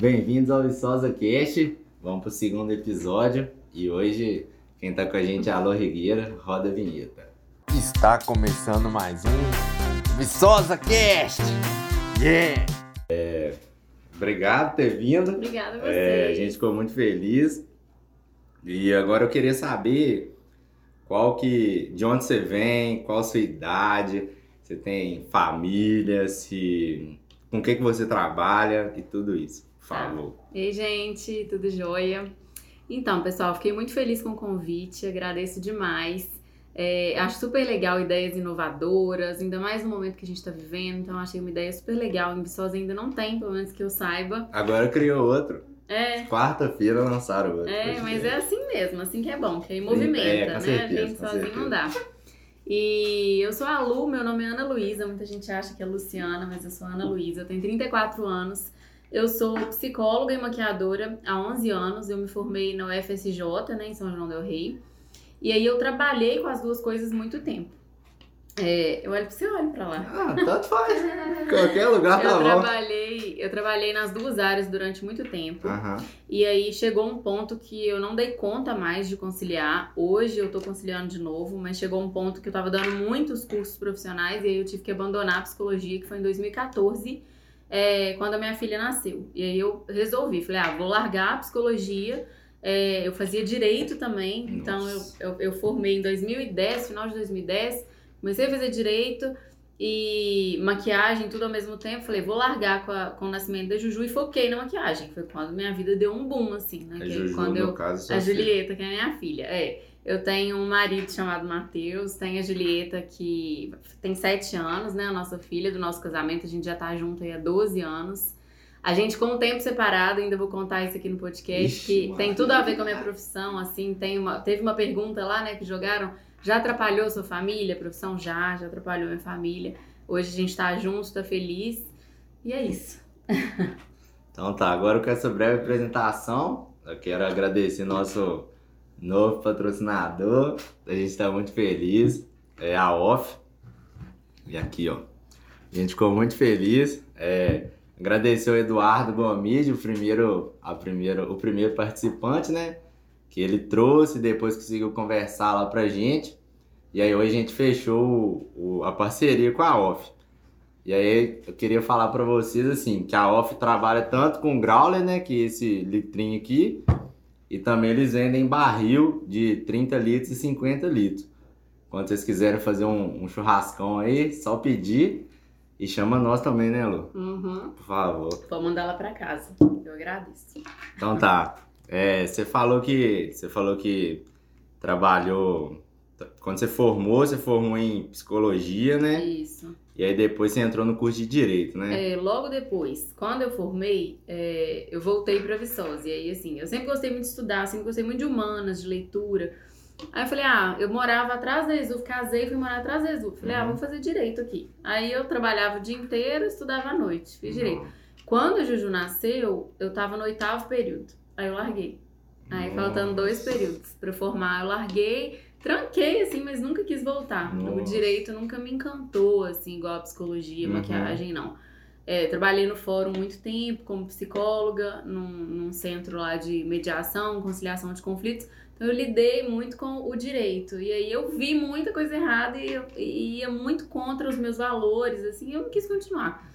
Bem-vindos ao Viçosa Cast. Vamos pro segundo episódio e hoje quem tá com a gente é a Alô Rigueira, roda a vinheta. Está começando mais um Viçosa Cast! Yeah! Obrigado por ter vindo. Obrigada a você. É, a gente ficou muito feliz. E agora eu queria saber qual que, de onde você vem, qual a sua idade, você tem família, se com o que que você trabalha e tudo isso. Tá. favor. Ei, gente, tudo jóia? Então, pessoal, fiquei muito feliz com o convite, agradeço demais. É, acho super legal ideias inovadoras, ainda mais no momento que a gente tá vivendo, então achei uma ideia super legal. Em Viçosa ainda não tem, pelo menos que eu saiba. Agora criou outro. É, Quarta-feira lançaram outro. é, mas é assim mesmo, assim que é bom, que aí movimenta, É, né? certeza, a gente sozinho certeza. não dá. E eu sou a Lu, meu nome é Ana Luísa, muita gente acha que é Luciana, mas eu sou Ana Luísa, eu tenho 34 anos. Eu sou psicóloga e maquiadora há 11 anos, eu me formei na UFSJ, né, em São João del Rei. E aí eu trabalhei com as duas coisas muito tempo. É, eu olho pra você, olho pra lá. Ah, tanto faz. Qualquer lugar tá Eu trabalhei, eu trabalhei nas duas áreas durante muito tempo. Aham. E aí chegou um ponto que eu não dei conta mais de conciliar. Hoje eu tô conciliando de novo, mas chegou um ponto que eu tava dando muitos cursos profissionais e aí eu tive que abandonar a psicologia, que foi em 2014, é, quando a minha filha nasceu. E aí eu resolvi, falei, ah, vou largar a psicologia. É, eu fazia direito também, então eu, Nossa. eu, eu formei em 2010, final de 2010, comecei a fazer direito e maquiagem, tudo ao mesmo tempo. Falei, vou largar com, a- com o nascimento da Juju e foquei na maquiagem. Foi quando minha vida deu um boom, assim, né? A Que Juju, quando no eu, caso, a filha. Julieta, que é minha filha. É. Eu tenho um marido chamado Matheus, tem a Julieta que tem sete anos, né? A nossa filha do nosso casamento, a gente já tá junto aí há 12 anos. A gente com o tempo separado, ainda vou contar isso aqui no podcast, Ixi, que tem tudo a ver com a minha profissão, assim, tem uma, teve uma pergunta lá, né, que jogaram, já atrapalhou sua família? A profissão já, já atrapalhou minha família. Hoje a gente tá junto, tá feliz. E é isso. Então tá, agora com essa breve apresentação, eu quero agradecer nosso novo patrocinador. A gente tá muito feliz. É a Off. E aqui, ó. A gente ficou muito feliz. É, agradecer o Eduardo Gomide, o primeiro, a primeiro, o primeiro participante, né? Que ele trouxe, depois conseguiu conversar lá pra gente. E aí hoje a gente fechou o- o- a parceria com a Off. E aí eu queria falar pra vocês assim, que a Off trabalha tanto com growler, né, que esse litrinho aqui, e também eles vendem barril de 30 litros e 50 litros. Quando vocês quiserem fazer um, um churrascão aí, só pedir e chama nós também, né, Lu? Uhum. Por favor. Vou mandar ela pra casa. Eu agradeço. Então tá. É, você falou que você falou que trabalhou quando você formou, você formou em psicologia, né? Isso. E aí depois você entrou no curso de direito, né? É, logo depois, quando eu formei, é, eu voltei pra Viçosa. E aí, assim, eu sempre gostei muito de estudar, sempre gostei muito de humanas, de leitura. Aí eu falei, ah, eu morava atrás da Exuf, casei e fui morar atrás da Exuf. Falei, ah, Uhum. vou fazer direito aqui. Aí eu trabalhava o dia inteiro, estudava à noite, fiz direito. Nossa. Quando a Juju nasceu, eu tava no oitavo período. Aí eu larguei. Aí faltando dois Nossa. períodos pra formar, eu larguei, tranquei assim, mas nunca quis voltar. O Nossa. direito nunca me encantou, assim, igual a psicologia, Uhum. maquiagem, não. É, trabalhei no fórum muito tempo como psicóloga, num, num centro lá de mediação, conciliação de conflitos. Então eu lidei muito com o direito. E aí eu vi muita coisa errada e, eu, e ia muito contra os meus valores, assim, eu não quis continuar.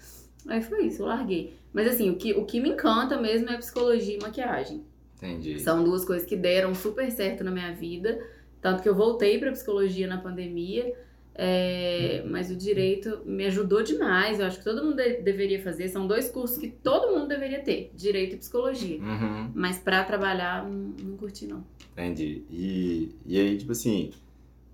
Aí foi isso, eu larguei. Mas assim, o que, o que me encanta mesmo é psicologia e maquiagem. Entendi. São duas coisas que deram super certo na minha vida. Tanto que eu voltei pra psicologia na pandemia. é, mas o direito me ajudou demais. Eu acho que todo mundo de- deveria fazer. São dois cursos que todo mundo deveria ter: direito e psicologia. Uhum, Mas pra trabalhar, não, não curti, não. entendi. E, e aí, tipo assim,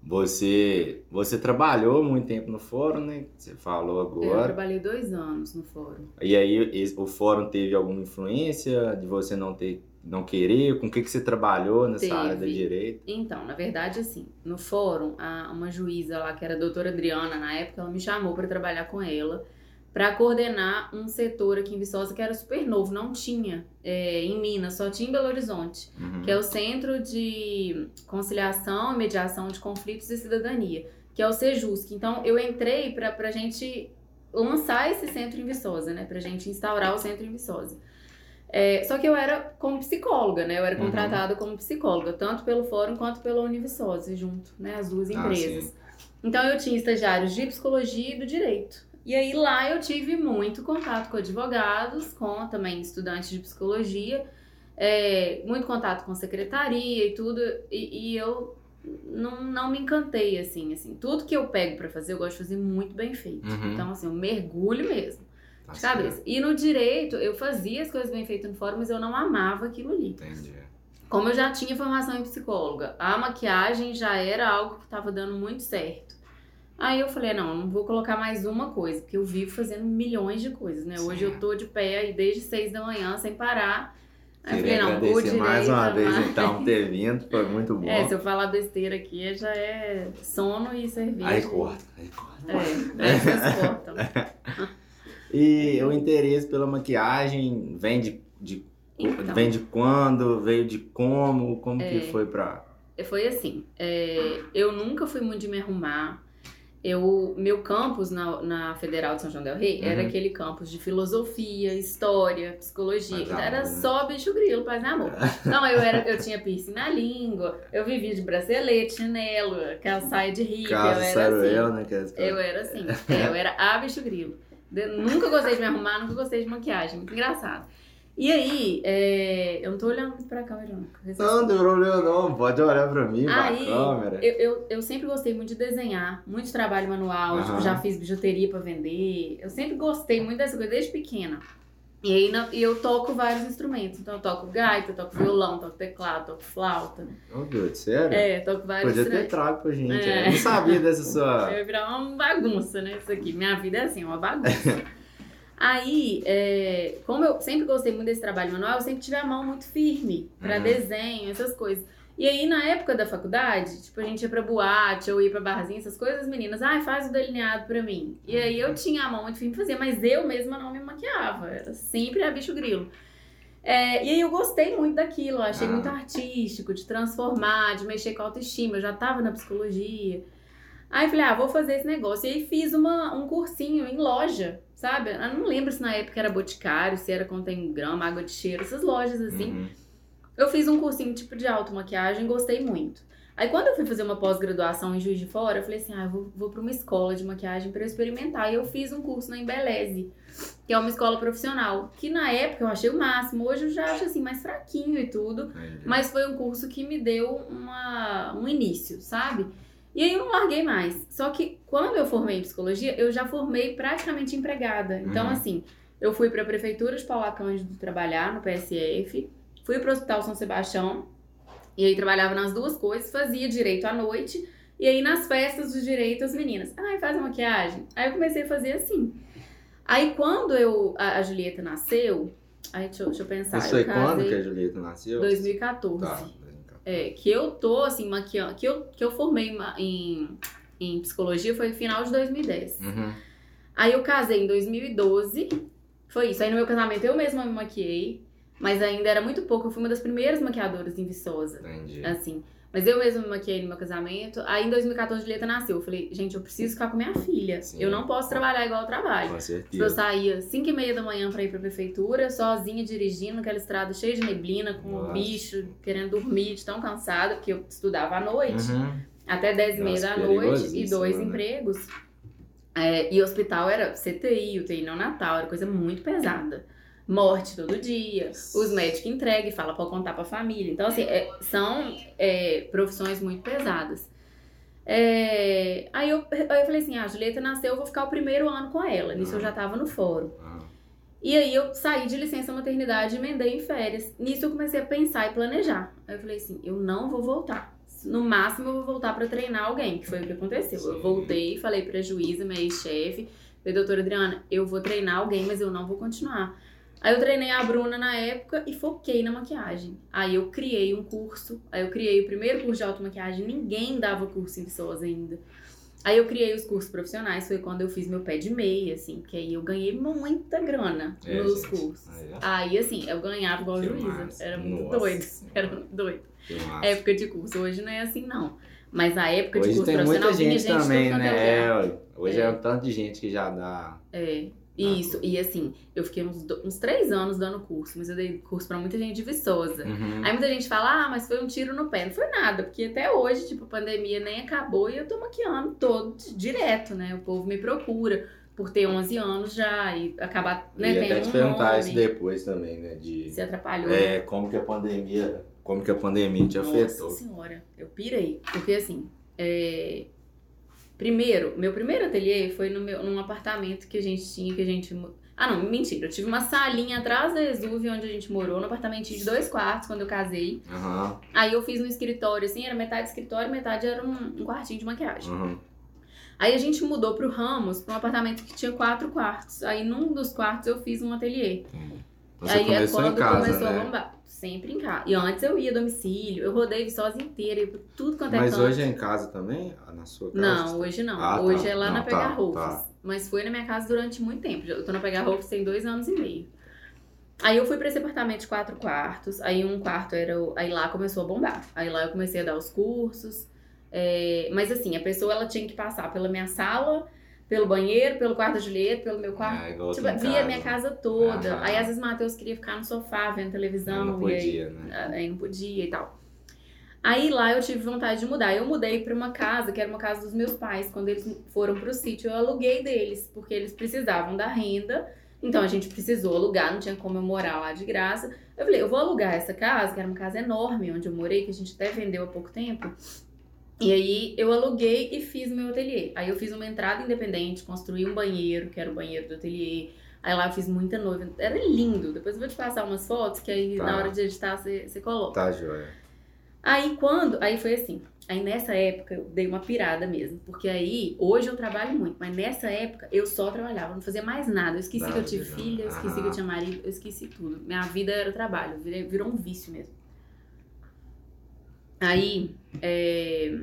você você trabalhou muito tempo no fórum, né? Você falou Eu agora. trabalhei dois anos no fórum. E aí o fórum teve alguma influência de você não ter não querer? Com o que, que você trabalhou nessa Teve. área da direito? Então, na verdade, assim, no fórum, a- uma juíza lá, que era a doutora Adriana na época, ela me chamou para trabalhar com ela, para coordenar um setor aqui em Viçosa que era super novo, não tinha é, em Minas, só tinha em Belo Horizonte, Uhum. que é o Centro de Conciliação e Mediação de Conflitos e Cidadania, que é o Sejusc. Então, eu entrei para a gente lançar esse centro em Viçosa, né, para a gente instaurar o centro em Viçosa. É, só que eu era como psicóloga, né? Eu era Uhum. contratada como psicóloga, tanto pelo fórum quanto pela Univisosa, junto, né? As duas Ah, empresas. sim. Então eu tinha estagiários de psicologia e do direito. E aí lá eu tive muito contato com advogados, com também estudantes de psicologia, é, muito contato com secretaria e tudo, e, e eu não, não me encantei assim, assim. Tudo que eu pego pra fazer, eu gosto de fazer muito bem feito. Uhum. Então assim, eu mergulho mesmo, Tá de certo. cabeça. E no direito, eu fazia as coisas bem feitas no fórum, mas eu não amava aquilo ali. Entendi. Como eu já tinha formação em psicóloga, a maquiagem já era algo que estava dando muito certo. Aí eu falei, não, não vou colocar mais uma coisa, porque eu vivo fazendo milhões de coisas, né? Hoje Sim. eu tô de pé aí desde seis da manhã, sem parar. Aí eu falei, não, agradecer direito... mais uma vez, mais- então, ter vindo. Foi muito bom. É, se eu falar besteira aqui, já é sono e cerveja. Aí corta, aí corta. É, vocês cortam. E o interesse pela maquiagem vem de, de- Então. vem de quando, veio de como, como É. que foi pra... Foi assim, é, eu nunca fui muito de me arrumar. Eu, meu campus na, na Federal de São João del Rei era Uhum. aquele campus de filosofia, história, psicologia. Então, era amor, né? só bicho grilo, paz e amor. Não, eu, era, eu tinha piercing na língua, eu vivia de bracelete, chinelo, saia de hippie, eu era assim. né? Que é- Eu era assim, é, eu era a bicho grilo. Nunca gostei de me arrumar, nunca gostei de maquiagem, muito engraçado. E aí, é, eu não tô olhando muito pra câmera, não. Não, não tem problema não, pode olhar pra mim, pra Aí, câmera. eu, eu, eu sempre gostei muito de desenhar, muito trabalho manual, Aham. tipo, já fiz bijuteria pra vender. Eu sempre gostei muito dessa coisa, desde pequena. E aí e eu toco vários instrumentos. Então eu toco gaita, toco violão, toco teclado, toco flauta. Ô, Deus, sério? É, toco vários Podia ter instrumentos. trago pra gente. É. Eu não sabia dessa sua... Eu ia virar uma bagunça, né? Isso aqui. Minha vida é assim, uma bagunça. Aí, é, como eu sempre gostei muito desse trabalho manual, eu sempre tive a mão muito firme pra Uhum. desenho, essas coisas. E aí, na época da faculdade, tipo, a gente ia pra boate ou ia pra barzinha, essas coisas, as meninas, ai, faz o delineado pra mim. E aí eu tinha a mão muito pra fazer, mas eu mesma não me maquiava. Era sempre a bicho grilo. É, e aí eu gostei muito daquilo, achei Ah. muito artístico, de transformar, de mexer com a autoestima. Eu já tava na psicologia. Aí eu falei, ah, vou fazer esse negócio. E aí fiz uma, um cursinho em loja, sabe? Eu não lembro se na época era Boticário, se era Contém Grama, Água de Cheiro, essas lojas assim. Uhum. Eu fiz um cursinho tipo de automaquiagem, gostei muito. Aí quando eu fui fazer uma pós-graduação em Juiz de Fora, eu falei assim, ah, eu vou, vou pra uma escola de maquiagem eu experimentar. E eu fiz um curso na Embeleze, que é uma escola profissional, que na época eu achei o máximo. Hoje eu já acho assim mais fraquinho e tudo. Mas foi um curso que me deu uma, um início, sabe? E aí eu não larguei mais. Só que quando eu formei em psicologia, eu já formei praticamente empregada. Então, Uhum. assim, eu fui para a Prefeitura de Paula Cândido trabalhar no PSF, fui para o Hospital São Sebastião, e aí trabalhava nas duas coisas, fazia direito à noite, e aí nas festas do direito as meninas, ai, faz a maquiagem. Aí eu comecei a fazer assim. Aí quando eu, a, a Julieta nasceu, aí deixa, eu- deixa eu pensar. Isso eu foi quando que a Julieta nasceu? 2014. Tá. É, que eu tô, assim, maquiando. Que eu, que eu formei em, em psicologia foi no final de 2010. Uhum. Aí eu casei em 2012. Foi isso. Aí no meu casamento eu mesma me maquiei. Mas ainda era muito pouco. Eu fui uma das primeiras maquiadoras em Viçosa. Entendi. Assim. Mas eu mesma me maquiei no meu casamento. Aí em 2014 a Julieta nasceu. Eu falei, gente, eu preciso ficar com minha filha. Sim. Eu não posso trabalhar igual eu trabalho. Com Tipo, eu certeza. saía 5 e meia da manhã pra ir pra prefeitura, sozinha, dirigindo aquela estrada cheia de neblina, com Nossa. o bicho, querendo dormir, de tão cansada, porque eu estudava à noite, Uhum. até 10 e meia da noite, e dois né? empregos. É, e o hospital era CTI, UTI neonatal, era coisa muito pesada. Morte todo dia, os médicos entregam e falam pra contar pra família. Então, assim, é, são é, profissões muito pesadas. É, aí, eu, aí eu falei assim, ah, a Julieta nasceu, eu vou ficar o primeiro ano com ela. Nisso eu já tava no fórum. Ah, E aí eu saí de licença maternidade e emendei em férias. Nisso eu comecei a pensar e planejar. Aí eu falei assim, eu não vou voltar. No máximo eu vou voltar pra treinar alguém, que foi o que aconteceu. Eu voltei, falei pra juíza, minha ex-chefe, falei, doutora Adriana, eu vou treinar alguém, mas eu não vou continuar. Aí eu treinei a Bruna na época e foquei na maquiagem. Aí eu criei um curso, aí eu criei o primeiro curso de automaquiagem, ninguém dava curso em Viçosa ainda. Aí eu criei os cursos profissionais, foi quando eu fiz meu pé de meia, assim, que aí eu ganhei muita grana É, nos gente. cursos. Aí, ó. Aí, assim, eu ganhava igual a massa. Era muito Nossa doido. Era muito doido. Época de curso. Hoje não é assim, não. Mas na época de Hoje curso tem profissional muita gente gente de também, é né? É, hoje é. É. um tanto de gente que já dá. É. Isso, e assim, eu fiquei uns, uns três anos dando curso, mas eu dei curso pra muita gente de Viçosa. Uhum. Aí muita gente fala, ah, mas foi um tiro no pé. Não foi nada, porque até hoje, tipo, a pandemia nem acabou e eu tô maquiando todo di- direto, né? O povo me procura por ter 11 anos já e acabar, né, e até te um perguntar nome. isso depois também, né? De Se atrapalhou. né? é, como que a pandemia, como que a pandemia te Nossa afetou. senhora, eu pirei. Porque assim, é, primeiro, meu primeiro ateliê foi no meu, num apartamento que a gente tinha, que a gente. Ah, não, mentira. Eu tive uma salinha atrás da Exuve, onde a gente morou, num apartamentinho de dois quartos, quando eu casei. Aham, Aí eu fiz no escritório, assim, era metade escritório, metade era um, um quartinho de maquiagem. aham. Aí a gente mudou pro Ramos, pra um apartamento que tinha quatro quartos. Aí num dos quartos eu fiz um ateliê. Você Aí é quando casa, começou a né? bombar. Sempre em casa. E antes eu ia a domicílio, eu rodei Viçosa inteira, ia pra tudo quanto é Mas canto. hoje é em casa também? Ah, Na sua casa? Não, hoje não. Ah, tá. hoje é lá Não, na tá, Pegarrofes. tá. Mas foi na minha casa durante muito tempo. Eu tô na Pegarrofes tem dois anos e meio. Aí eu fui pra esse apartamento de quatro quartos. Aí um quarto era. o- Aí lá começou a bombar. Aí lá eu comecei a dar os cursos. É, Mas assim, a pessoa ela tinha que passar pela minha sala, pelo banheiro, pelo quarto da Julieta, pelo meu quarto. Igual Tipo, via a minha casa toda. Aham. Aí às vezes o Matheus queria ficar no sofá vendo televisão. Não e aí podia, né? aí não podia e tal. Aí lá eu tive vontade de mudar. Eu mudei pra uma casa, que era uma casa dos meus pais. Quando eles foram pro sítio, eu aluguei deles, porque eles precisavam da renda. Então a gente precisou alugar, não tinha como eu morar lá de graça. Eu falei, eu vou alugar essa casa, que era uma casa enorme onde eu morei, que a gente até vendeu há pouco tempo. E aí eu aluguei e fiz meu ateliê. Aí eu fiz uma entrada independente, construí um banheiro, que era o banheiro do ateliê. Aí lá eu fiz muita noiva. Era lindo. Depois eu vou te passar umas fotos, que aí Tá. na hora de editar você, coloca. Tá, joia. Aí quando. Aí foi assim. Aí nessa época eu dei uma pirada mesmo. Porque aí, hoje eu trabalho muito, mas nessa época eu só trabalhava, não fazia mais nada. Eu esqueci que eu tive filha, eu esqueci que aham. eu tinha marido, eu esqueci tudo. Minha vida era trabalho, virou um vício mesmo. Aí, é,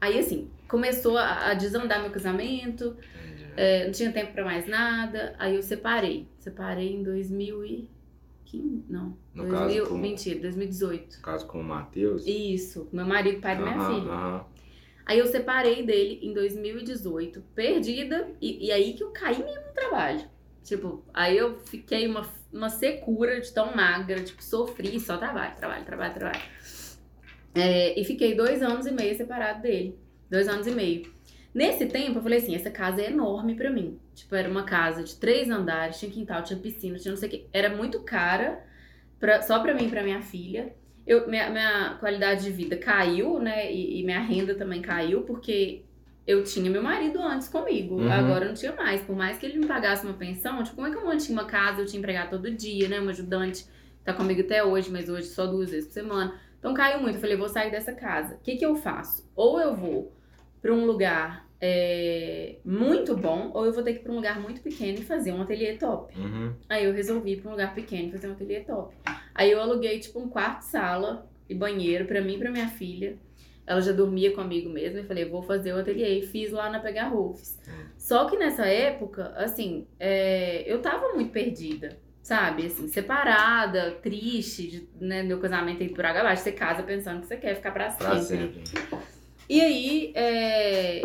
aí assim, começou a, a desandar meu casamento, é, não tinha tempo pra mais nada, aí eu separei. Separei em 2015, não, No 2000, caso, com- mentira, 2018. No caso com o Matheus. Isso, meu marido, pai da minha filha. Aí eu separei dele em 2018, perdida, e, e aí que eu caí mesmo no trabalho. Tipo, aí eu fiquei uma, uma secura de tão magra, tipo, sofri, só trabalho, trabalho, trabalho, trabalho. É, e fiquei dois anos e meio separado dele. Dois anos e meio. Nesse tempo, eu falei assim, essa casa é enorme pra mim. Tipo, era uma casa de três andares, tinha quintal, tinha piscina, tinha não sei o que. Era muito cara, pra, só pra mim e pra minha filha. Eu, minha, minha qualidade de vida caiu, né? E, e minha renda também caiu, porque eu tinha meu marido antes comigo. Uhum. Agora eu não tinha mais. Por mais que ele me pagasse uma pensão, tipo, como é que eu mantinha uma casa, eu tinha empregado todo dia, né? Uma ajudante tá comigo até hoje, mas hoje só duas vezes por semana. Então caiu muito. Eu falei, vou sair dessa casa. O que, que eu faço? Ou eu vou pra um lugar é, muito bom, ou eu vou ter que ir pra um lugar muito pequeno e fazer um ateliê top. Uhum. Aí eu resolvi ir pra um lugar pequeno e fazer um ateliê top. Aí eu aluguei, tipo, um quarto, sala e banheiro pra mim e pra minha filha. Ela já dormia comigo mesmo. E falei, vou fazer o ateliê. E fiz lá na Pegar Rolfs. Só que nessa época, assim, é, eu tava muito perdida. Sabe, assim, separada, triste, de, né, meu casamento indo por água abaixo. Você casa pensando que você quer ficar pra Pra sempre. sempre. E aí, é,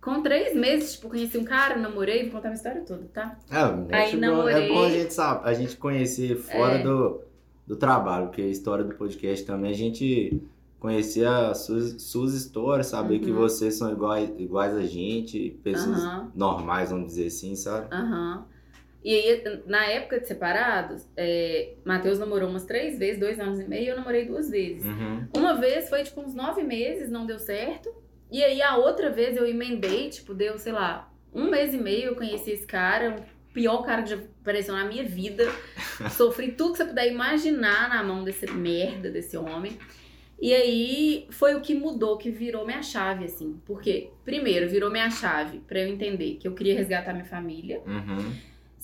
com três meses, tipo, conheci um cara, namorei, vou contar minha história toda, tá? É, né, Aí namorei. é bom a gente, sabe, a gente conhecer fora É. do, do trabalho, porque a história do podcast também, a gente conhecer as suas, suas histórias, saber que Uhum. vocês são iguais, iguais a gente, pessoas Aham. normais, vamos dizer assim, sabe? Aham. E aí, na época de separados, é, Matheus namorou umas três vezes, dois anos e meio, e eu namorei duas vezes. Uhum. Uma vez foi, tipo, uns nove meses, não deu certo. E aí, a outra vez eu emendei, tipo, deu, sei lá, um mês e meio eu conheci esse cara, o pior cara que já apareceu na minha vida. Sofri tudo que você puder imaginar na mão desse merda, desse homem. E aí foi o que mudou, que virou minha chave, assim. Porque, primeiro, virou minha chave pra eu entender que eu queria resgatar minha família. Uhum.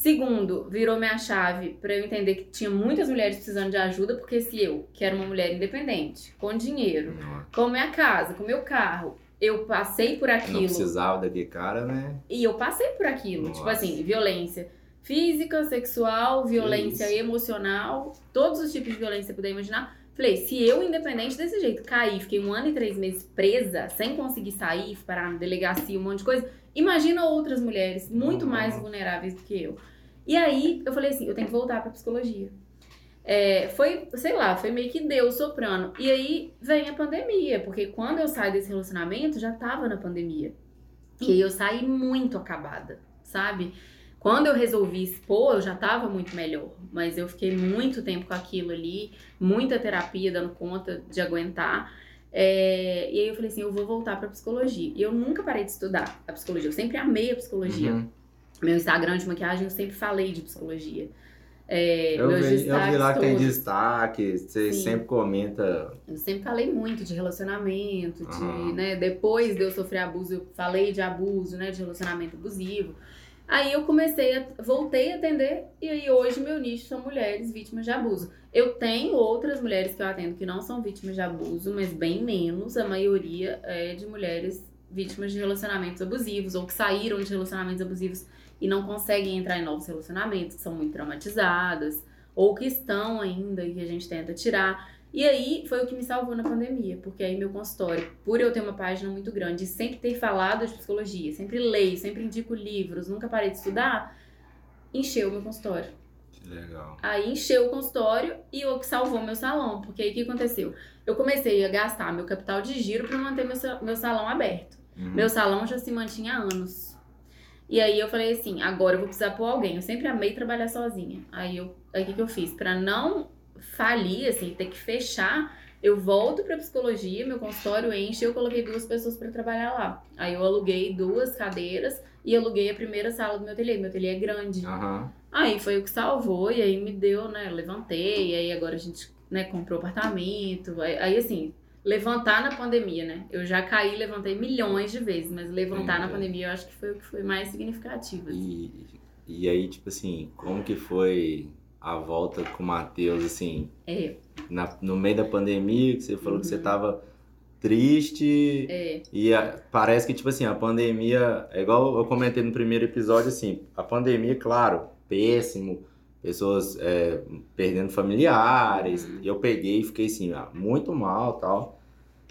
Segundo, virou minha chave pra eu entender que tinha muitas mulheres precisando de ajuda, porque se eu, que era uma mulher independente, com dinheiro, Não, com minha casa, com meu carro, eu passei por não aquilo precisava daquele cara, né? e eu passei por aquilo, Nossa. tipo assim, violência física, sexual, violência isso. emocional, todos os tipos de violência que você puder imaginar, Falei, se eu, independente desse jeito, caí, fiquei um ano e três meses presa, sem conseguir sair, parar na delegacia, um monte de coisa, imagina outras mulheres muito Uhum. mais vulneráveis do que eu. E aí, eu falei assim, eu tenho que voltar pra psicologia. É, foi, sei lá, foi meio que Deus soprando. E aí vem a pandemia, porque quando eu saio desse relacionamento, já tava na pandemia. E aí eu saí muito acabada, sabe? Quando eu resolvi expor, eu já tava muito melhor. Mas eu fiquei muito tempo com aquilo ali, muita terapia dando conta de aguentar. É, e aí eu falei assim, eu vou voltar pra psicologia. E eu nunca parei de estudar a psicologia. Eu sempre amei a psicologia. Uhum. Meu Instagram de maquiagem, eu sempre falei de psicologia. É, Eu, vi, eu vi lá que tem destaque, você Sim. sempre comenta. Eu sempre falei muito de relacionamento, de, Aham. né, depois de eu sofrer abuso, eu falei de abuso, né, de relacionamento abusivo. Aí eu comecei a, voltei a atender e aí hoje meu nicho são mulheres vítimas de abuso. Eu tenho outras mulheres que eu atendo que não são vítimas de abuso, mas bem menos, a maioria é de mulheres vítimas de relacionamentos abusivos ou que saíram de relacionamentos abusivos e não conseguem entrar em novos relacionamentos, que são muito traumatizadas ou que estão ainda e que a gente tenta tirar. E aí foi o que me salvou na pandemia, porque aí meu consultório, por eu ter uma página muito grande e sempre ter falado de psicologia, sempre leio, sempre indico livros, nunca parei de estudar, encheu o meu consultório. Que legal. Aí encheu o consultório e o que salvou meu salão, porque aí o que aconteceu? Eu comecei a gastar meu capital de giro para manter meu, meu salão aberto. Uhum. Meu salão já se mantinha há anos. E aí eu falei assim, agora eu vou precisar pôr alguém. Eu sempre amei trabalhar sozinha. Aí eu, aí o que, que eu fiz? Pra não falir, assim, ter que fechar, eu volto pra psicologia, meu consultório enche, eu coloquei duas pessoas pra trabalhar lá. Aí eu aluguei duas cadeiras e aluguei a primeira sala do meu ateliê. Meu ateliê é grande. Aham. Aí foi o que salvou, e aí me deu, né? eu Levantei, e aí agora a gente né, comprou apartamento. Aí, aí, assim, levantar na pandemia, né? Eu já caí e levantei milhões de vezes, mas levantar na pandemia eu acho que foi o que foi mais significativo. assim. E, e aí, tipo assim, como que foi a volta com o Matheus, assim, É, na- no meio da pandemia, que você falou que você Uhum. tava triste. é, E a- parece que, tipo assim, a pandemia, é igual eu comentei no primeiro episódio, assim, a pandemia, claro, péssimo, pessoas é, perdendo familiares, Uhum. eu peguei e fiquei assim, ah, muito mal tal.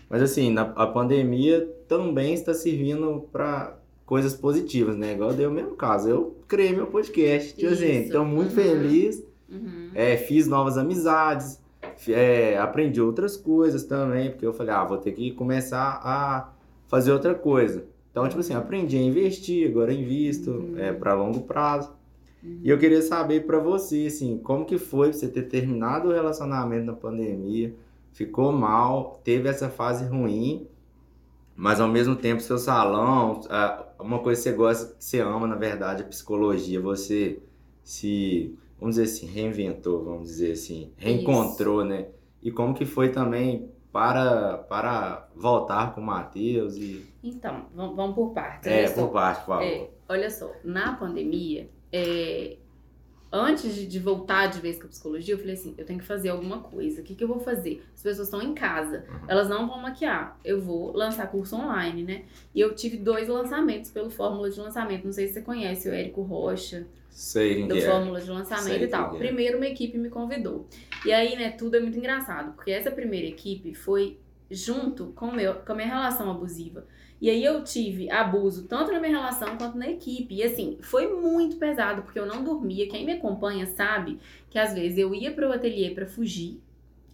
Mas assim, na, a pandemia também está servindo para coisas positivas, né? Igual deu o mesmo caso, eu criei meu podcast, assim, Isso. tô muito Uhum. feliz, uhum, é, fiz novas amizades, é, aprendi outras coisas também, porque eu falei, ah, vou ter que começar a fazer outra coisa. Então, tipo assim, aprendi a investir, agora invisto Uhum. é, para longo prazo. Uhum. E eu queria saber pra você, assim, como que foi você ter terminado o relacionamento na pandemia, ficou mal, teve essa fase ruim, mas ao mesmo tempo seu salão, uma coisa que você gosta, que você ama, na verdade, é psicologia, você se, vamos dizer assim, reinventou, vamos dizer assim, reencontrou, né? E como que foi também para, para voltar com o Matheus e... Então, vamos, vamos por partes. É, por parte, por favor. É, olha só, na pandemia, é, antes de, de voltar de vez com a psicologia, eu falei assim, eu tenho que fazer alguma coisa. O que, que eu vou fazer? As pessoas estão em casa, Uhum. elas não vão maquiar. Eu vou lançar curso online, né? E eu tive dois lançamentos pelo Fórmula de Lançamento. Não sei se você conhece o Érico Rocha Sei do é. Fórmula de Lançamento Sei e tal. é. Primeiro, uma equipe me convidou. E aí, né, tudo é muito engraçado, porque essa primeira equipe foi junto com, meu, com a minha relação abusiva. E aí eu tive abuso tanto na minha relação quanto na equipe. E assim, foi muito pesado, porque eu não dormia. Quem me acompanha sabe que às vezes eu ia pro ateliê pra fugir,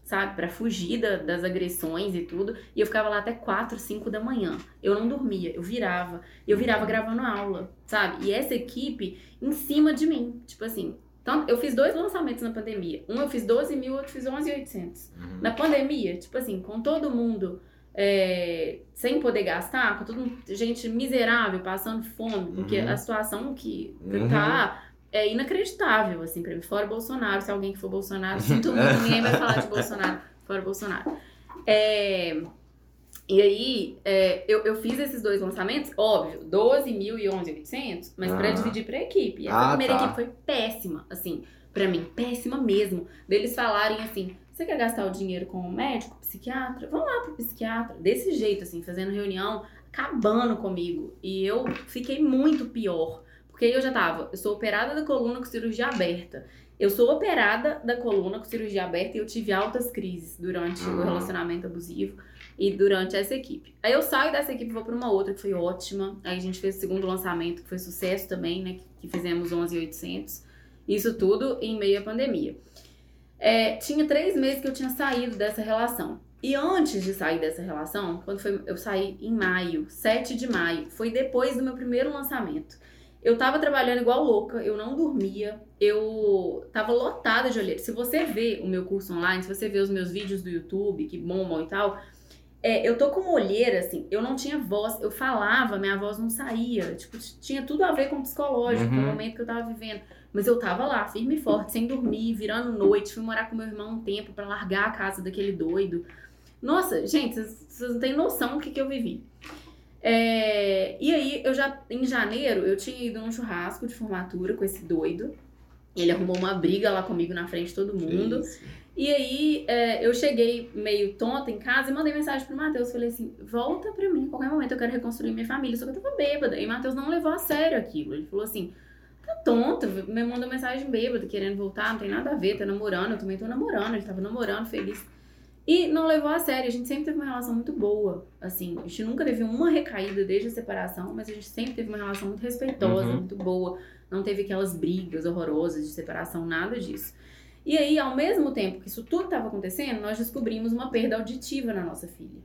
sabe? Pra fugir da- das agressões e tudo. E eu ficava lá até 4, 5 da manhã. Eu não dormia, eu virava. Eu virava gravando aula, sabe? E essa equipe em cima de mim. Tipo assim, então, eu fiz dois lançamentos na pandemia. Um eu fiz 12 mil, outro eu fiz 11,800. Uhum. Na pandemia, tipo assim, com todo mundo é, sem poder gastar, com todo mundo, gente miserável, passando fome, porque Uhum. a situação que, que Uhum. tá é inacreditável, assim, pra mim. Fora Bolsonaro, se alguém que for Bolsonaro, sinto muito, ninguém vai falar de Bolsonaro, fora Bolsonaro. É, e aí, é, eu, eu fiz esses dois lançamentos, óbvio, 12 mil e 11.800, mas pra Ah. dividir pra equipe. E essa Ah, primeira tá. equipe foi péssima, assim, pra mim, péssima mesmo. Deles falarem assim, você quer gastar o dinheiro com o médico, psiquiatra? Vamos lá pro psiquiatra. Desse jeito, assim, fazendo reunião, acabando comigo. E eu fiquei muito pior. Porque eu já tava, eu sou operada da coluna com cirurgia aberta. Eu sou operada da coluna com cirurgia aberta e eu tive altas crises durante o Uhum. relacionamento abusivo e durante essa equipe. Aí eu saio dessa equipe e vou pra uma outra que foi ótima. Aí a gente fez o segundo lançamento, que foi sucesso também, né? Que, que fizemos 11,800. Isso tudo em meio à pandemia. É, tinha três meses que eu tinha saído dessa relação. E antes de sair dessa relação, quando foi, eu saí em maio, 7 de maio, foi depois do meu primeiro lançamento. Eu tava trabalhando igual louca, eu não dormia, eu tava lotada de olheiras. Se você vê o meu curso online, se você vê os meus vídeos do YouTube que bombam e tal, é, eu tô com olheira, assim, eu não tinha voz, eu falava, minha voz não saía. Tipo, tinha tudo a ver com o psicológico, Uhum. o momento que eu tava vivendo. Mas eu tava lá, firme e forte, sem dormir, virando noite, fui morar com meu irmão um tempo pra largar a casa daquele doido. Nossa, gente, vocês vocês não têm noção do que, que eu vivi. É, e aí, eu já, em janeiro, eu tinha ido num churrasco de formatura com esse doido. Ele arrumou uma briga lá comigo na frente de todo mundo. Isso. E aí, é, eu cheguei meio tonta em casa e mandei mensagem pro Matheus. Falei assim: volta pra mim, em qualquer momento eu quero reconstruir minha família. Só que eu tava bêbada. E Matheus não levou a sério aquilo. Ele falou assim: tá tonta, me mandou mensagem bêbada, querendo voltar, não tem nada a ver, tá namorando. Eu também tô namorando. Ele tava namorando, feliz. E não levou a sério. A gente sempre teve uma relação muito boa. Assim, a gente nunca teve uma recaída desde a separação, mas a gente sempre teve uma relação muito respeitosa, Uhum. muito boa. Não teve aquelas brigas horrorosas de separação, nada disso. E aí, ao mesmo tempo que isso tudo estava acontecendo, nós descobrimos uma perda auditiva na nossa filha.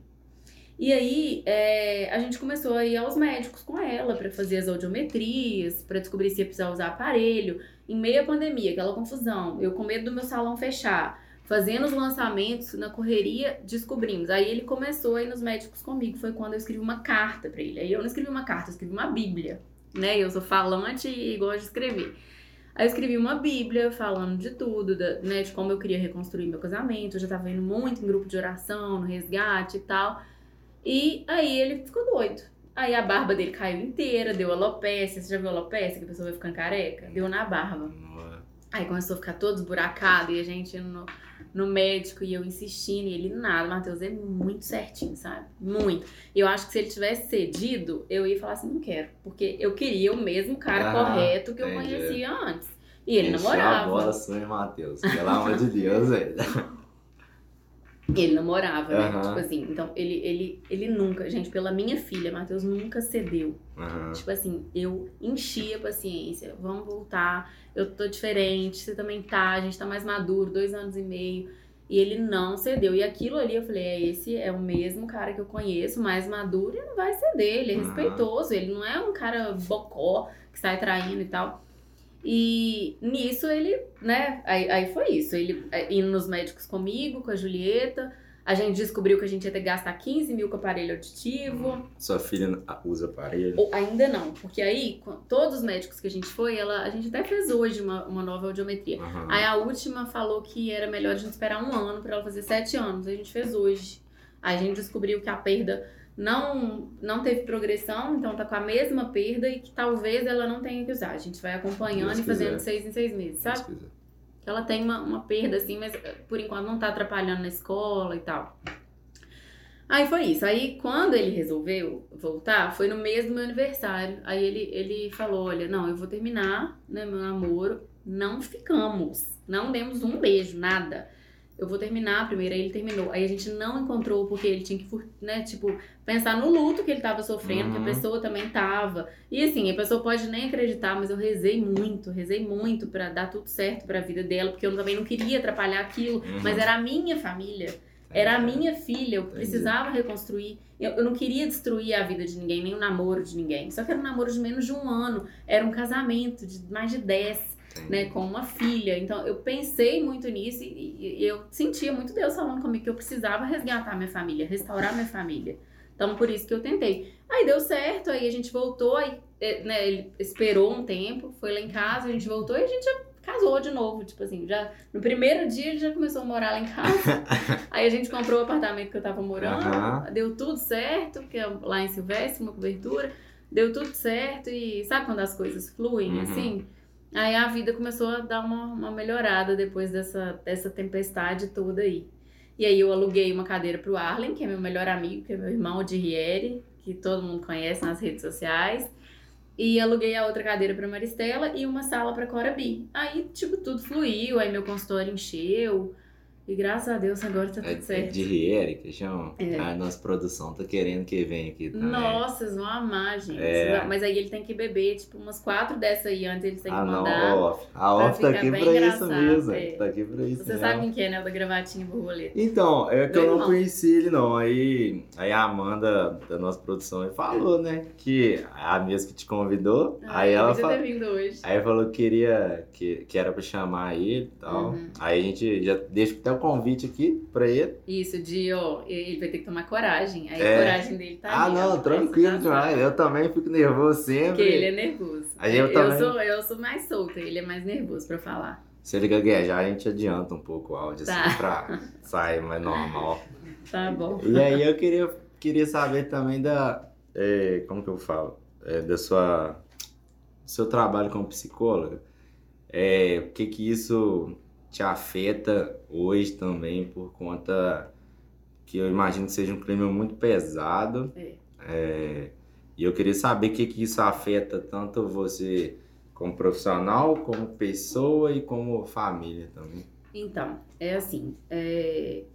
E aí, é, a gente começou a ir aos médicos com ela para fazer as audiometrias, para descobrir se ia precisar usar aparelho. Em meio à pandemia, aquela confusão, eu com medo do meu salão fechar, fazendo os lançamentos na correria, descobrimos. Aí ele começou a ir nos médicos comigo. Foi quando eu escrevi uma carta para ele. Aí eu não escrevi uma carta, eu escrevi uma bíblia, né? Eu sou falante e gosto de escrever. Aí eu escrevi uma bíblia falando de tudo, da- né, de como eu queria reconstruir meu casamento. Eu já tava indo muito em grupo de oração, no resgate e tal. E aí ele ficou doido. Aí a barba dele caiu inteira, deu alopecia. Você já viu alopecia, que a pessoa vai ficando careca? Deu na barba. Aí começou a ficar todo esburacado e a gente no, no médico e eu insistindo e ele nada. Matheus é muito certinho, sabe? Muito. Eu acho que se ele tivesse cedido, eu ia falar assim: não quero. Porque eu queria o mesmo cara Ah, correto que eu entendi. conhecia antes. E ele Encheu a namorava. bola sua, hein, Matheus? Pelo amor de Deus, velho. Ele namorava, né? Aham. Tipo assim, então ele, ele, ele nunca, gente, pela minha filha, Matheus nunca cedeu. Aham. Tipo assim, eu enchi a paciência. Vamos voltar. Eu tô diferente. Você também tá. A gente tá mais maduro, dois anos e meio. E ele não cedeu. E aquilo ali eu falei: é, esse é o mesmo cara que eu conheço, mais maduro, e não vai ceder. Ele é Aham. respeitoso. Ele não é um cara bocó que sai traindo e tal. E nisso ele, né? Aí, aí foi isso. Ele é, indo nos médicos comigo, com a Julieta. A gente descobriu que a gente ia ter que gastar 15 mil com aparelho auditivo. Sua filha usa aparelho? Ou ainda não, porque aí, todos os médicos que a gente foi, ela, a gente até fez hoje uma, uma nova audiometria. Aham. Aí a última falou que era melhor a gente esperar um ano pra ela fazer sete anos. A gente fez hoje. Aí a gente descobriu que a perda não, não teve progressão, então tá com a mesma perda e que talvez ela não tenha que usar. A gente vai acompanhando Deus e fazendo quiser. seis em seis meses, sabe? Que ela tem uma, uma perda, assim, mas eh, por enquanto não tá atrapalhando na escola e tal. Aí foi isso. Aí quando ele resolveu voltar, foi no mês do meu aniversário. Aí ele, ele falou: Olha, não, eu vou terminar né, meu namoro. Não ficamos. Não demos um beijo, nada. Eu vou terminar primeiro. Aí ele terminou. Aí a gente não encontrou porque ele tinha que, né, tipo, pensar no luto que ele tava sofrendo, que Uhum. a pessoa também tava. E assim, a pessoa pode nem acreditar, mas eu rezei muito, rezei muito pra dar tudo certo pra vida dela, porque eu também não queria atrapalhar aquilo, Uhum. mas era a minha família, era a minha filha, eu precisava reconstruir. Eu, eu não queria destruir a vida de ninguém, nem o namoro de ninguém. Só que era um namoro de menos de um ano, era um casamento de mais de dez Né, com uma filha. Então eu pensei muito nisso e, e- eu sentia muito Deus falando comigo que eu precisava resgatar minha família, restaurar minha família. Então por isso que eu tentei. Aí deu certo, aí a gente voltou, aí, eh, né, ele esperou um tempo, foi lá em casa, a gente voltou e a gente já casou de novo, tipo assim, já no primeiro dia ele já começou a morar lá em casa. aí a gente comprou o apartamento que eu tava morando, Aham. deu tudo certo, que é lá em Silvestre, uma cobertura, deu tudo certo e sabe quando as coisas fluem Uhum. assim? Aí a vida começou a dar uma, uma melhorada depois dessa, dessa tempestade toda aí. E aí eu aluguei uma cadeira pro Arlen, que é meu melhor amigo, que é meu irmão de Rieri, que todo mundo conhece nas redes sociais. E aluguei a outra cadeira pra Maristela e uma sala pra Cora Bi. Aí, tipo, tudo fluiu, aí meu consultório encheu. E graças a Deus agora tá É, tudo é certo. de Rieri, que chama. É. A nossa produção tá querendo que venha aqui também. Nossa, vocês vão amar, gente. É. Mas aí ele tem que beber, tipo, umas quatro dessas aí antes eles têm que Ah, não, mandar. a off. A off tá aqui pra isso engraçado, mesmo. é. Tá aqui pra isso Você mesmo. sabe quem que é, né? O da gravatinha borboleta. Então, é que eu Meu não irmão. conheci ele não. Aí, aí a Amanda da nossa produção falou, né? Que a mesma que te convidou. aí ela falou. ter vindo hoje. Aí falou que queria que, que era pra chamar ele e tal. Uhum. Aí a gente já deixa até convite aqui pra ele. Isso, de, ó, ele vai ter que tomar coragem. Aí É. a coragem dele tá ah, ali, não, tranquilo demais. Eu também fico nervoso sempre. Porque ele é nervoso. Aí eu eu, também. sou, eu sou mais solta, ele é mais nervoso pra falar. Se ele gaguejar, a gente adianta um pouco o áudio Tá. assim pra sair mais normal. Tá bom. E aí eu queria, queria saber também da. é, como que eu falo? É, da sua. seu trabalho como psicóloga. É, o que que isso te afeta hoje também por conta que eu imagino que seja um clima muito pesado. É. É, e eu queria saber o que que isso afeta tanto você como profissional, como pessoa e como família também. Então, é assim, é,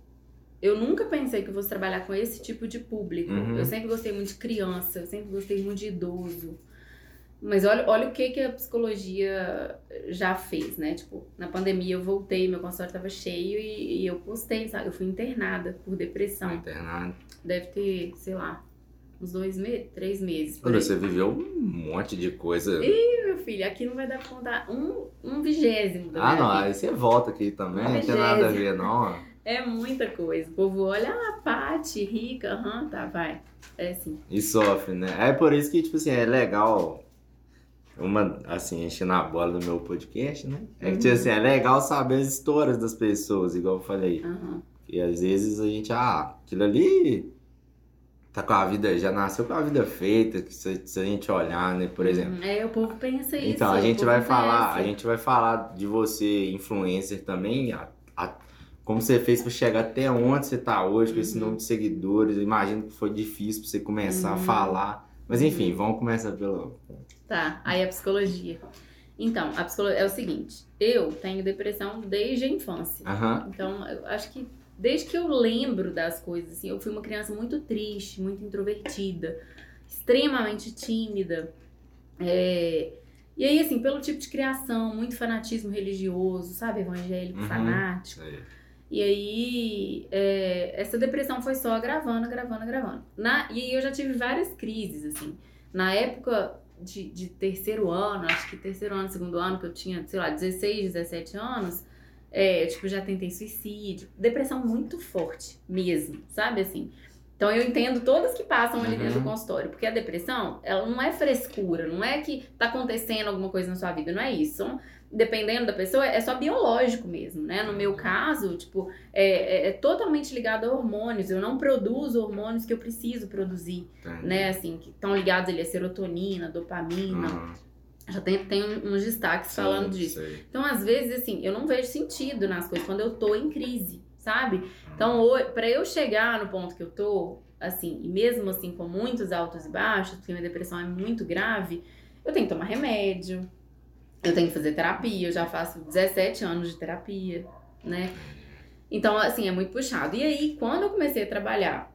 eu nunca pensei que eu fosse trabalhar com esse tipo de público. Uhum. Eu sempre gostei muito de criança, eu sempre gostei muito de idoso. Mas olha, olha o que, que a psicologia já fez, né? Tipo, na pandemia eu voltei, meu consultório tava cheio e, e eu postei, sabe? Eu fui internada por depressão. Internado. Deve ter, sei lá, uns dois meses, três meses. Olha, você viveu um monte de coisa. Ih, meu filho, aqui não vai dar pra contar um, um vigésimo Ah, não, vida. aí você volta aqui também, não tem nada a ver, não. É muita coisa. O povo olha, ah, Paty, rica, aham, tá, vai. É assim. E sofre, né? É por isso que, tipo assim, é legal. Uma, assim, enchendo a bola do meu podcast, né? É que, tipo Uhum. assim, é legal saber as histórias das pessoas, igual eu falei. aham. E às vezes a gente, ah, aquilo ali tá com a vida, já nasceu com a vida feita, que se, se a gente olhar, né, por exemplo. Uhum. É, o povo pensa isso. Então, a gente vai falar, a pensa. gente vai falar de você, influencer também, a- a- como você fez para chegar até onde você tá hoje, com esse Uhum. número de seguidores. Eu imagino que foi difícil para você começar a Uhum. falar. Mas enfim, vamos começar pelo. Tá, aí a psicologia. Então, a psicologia é o seguinte: eu tenho depressão desde a infância. Aham. Então, eu acho que desde que eu lembro das coisas, assim, eu fui uma criança muito triste, muito introvertida, extremamente tímida. É, E aí, assim, pelo tipo de criação, muito fanatismo religioso, sabe? Evangélico, Uhum. fanático. E aí, é, essa depressão foi só agravando, agravando, agravando. Na, e aí eu já tive várias crises, assim. Na época de, de terceiro ano, acho que terceiro ano, segundo ano, que eu tinha, sei lá, 16, 17 anos, é, tipo, já tentei suicídio. Depressão muito forte, mesmo, sabe, assim. Então eu entendo todas que passam ali Uhum. dentro do consultório, porque a depressão, ela não é frescura, não é que tá acontecendo alguma coisa na sua vida, não é isso. Dependendo da pessoa, é só biológico mesmo, né? No meu caso, tipo, é, é- é totalmente ligado a hormônios. Eu não produzo hormônios que eu preciso produzir, Entendi. né? Assim, que estão ligados ali a serotonina, dopamina. Uhum. Já tem, tem uns destaques falando disso. sei. Então, às vezes, assim, eu não vejo sentido nas coisas quando eu tô em crise, sabe? Então, ho- pra eu chegar no ponto que eu tô, assim, e mesmo assim com muitos altos e baixos, porque minha depressão é muito grave, eu tenho que tomar remédio, eu tenho que fazer terapia, eu já faço 17 anos de terapia, né? Então, assim, é muito puxado. E aí, quando eu comecei a trabalhar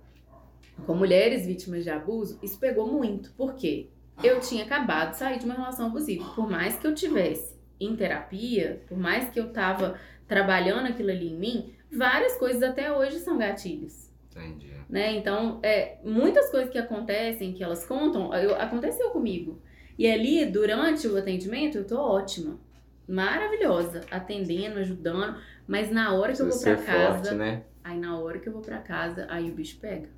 com mulheres vítimas de abuso, isso pegou muito. Por quê? Eu tinha acabado de sair de uma relação abusiva. Por mais que eu tivesse em terapia, por mais que eu tava trabalhando aquilo ali em mim, várias coisas até hoje são gatilhos. Entendi. Né? Então, é, muitas coisas que acontecem, que elas contam, eu- aconteceu comigo. E ali, durante o atendimento, eu tô ótima. Maravilhosa. Atendendo, ajudando. Mas na hora que eu vou Precisa pra ser casa. forte, né? Aí na hora que eu vou pra casa, aí o bicho pega.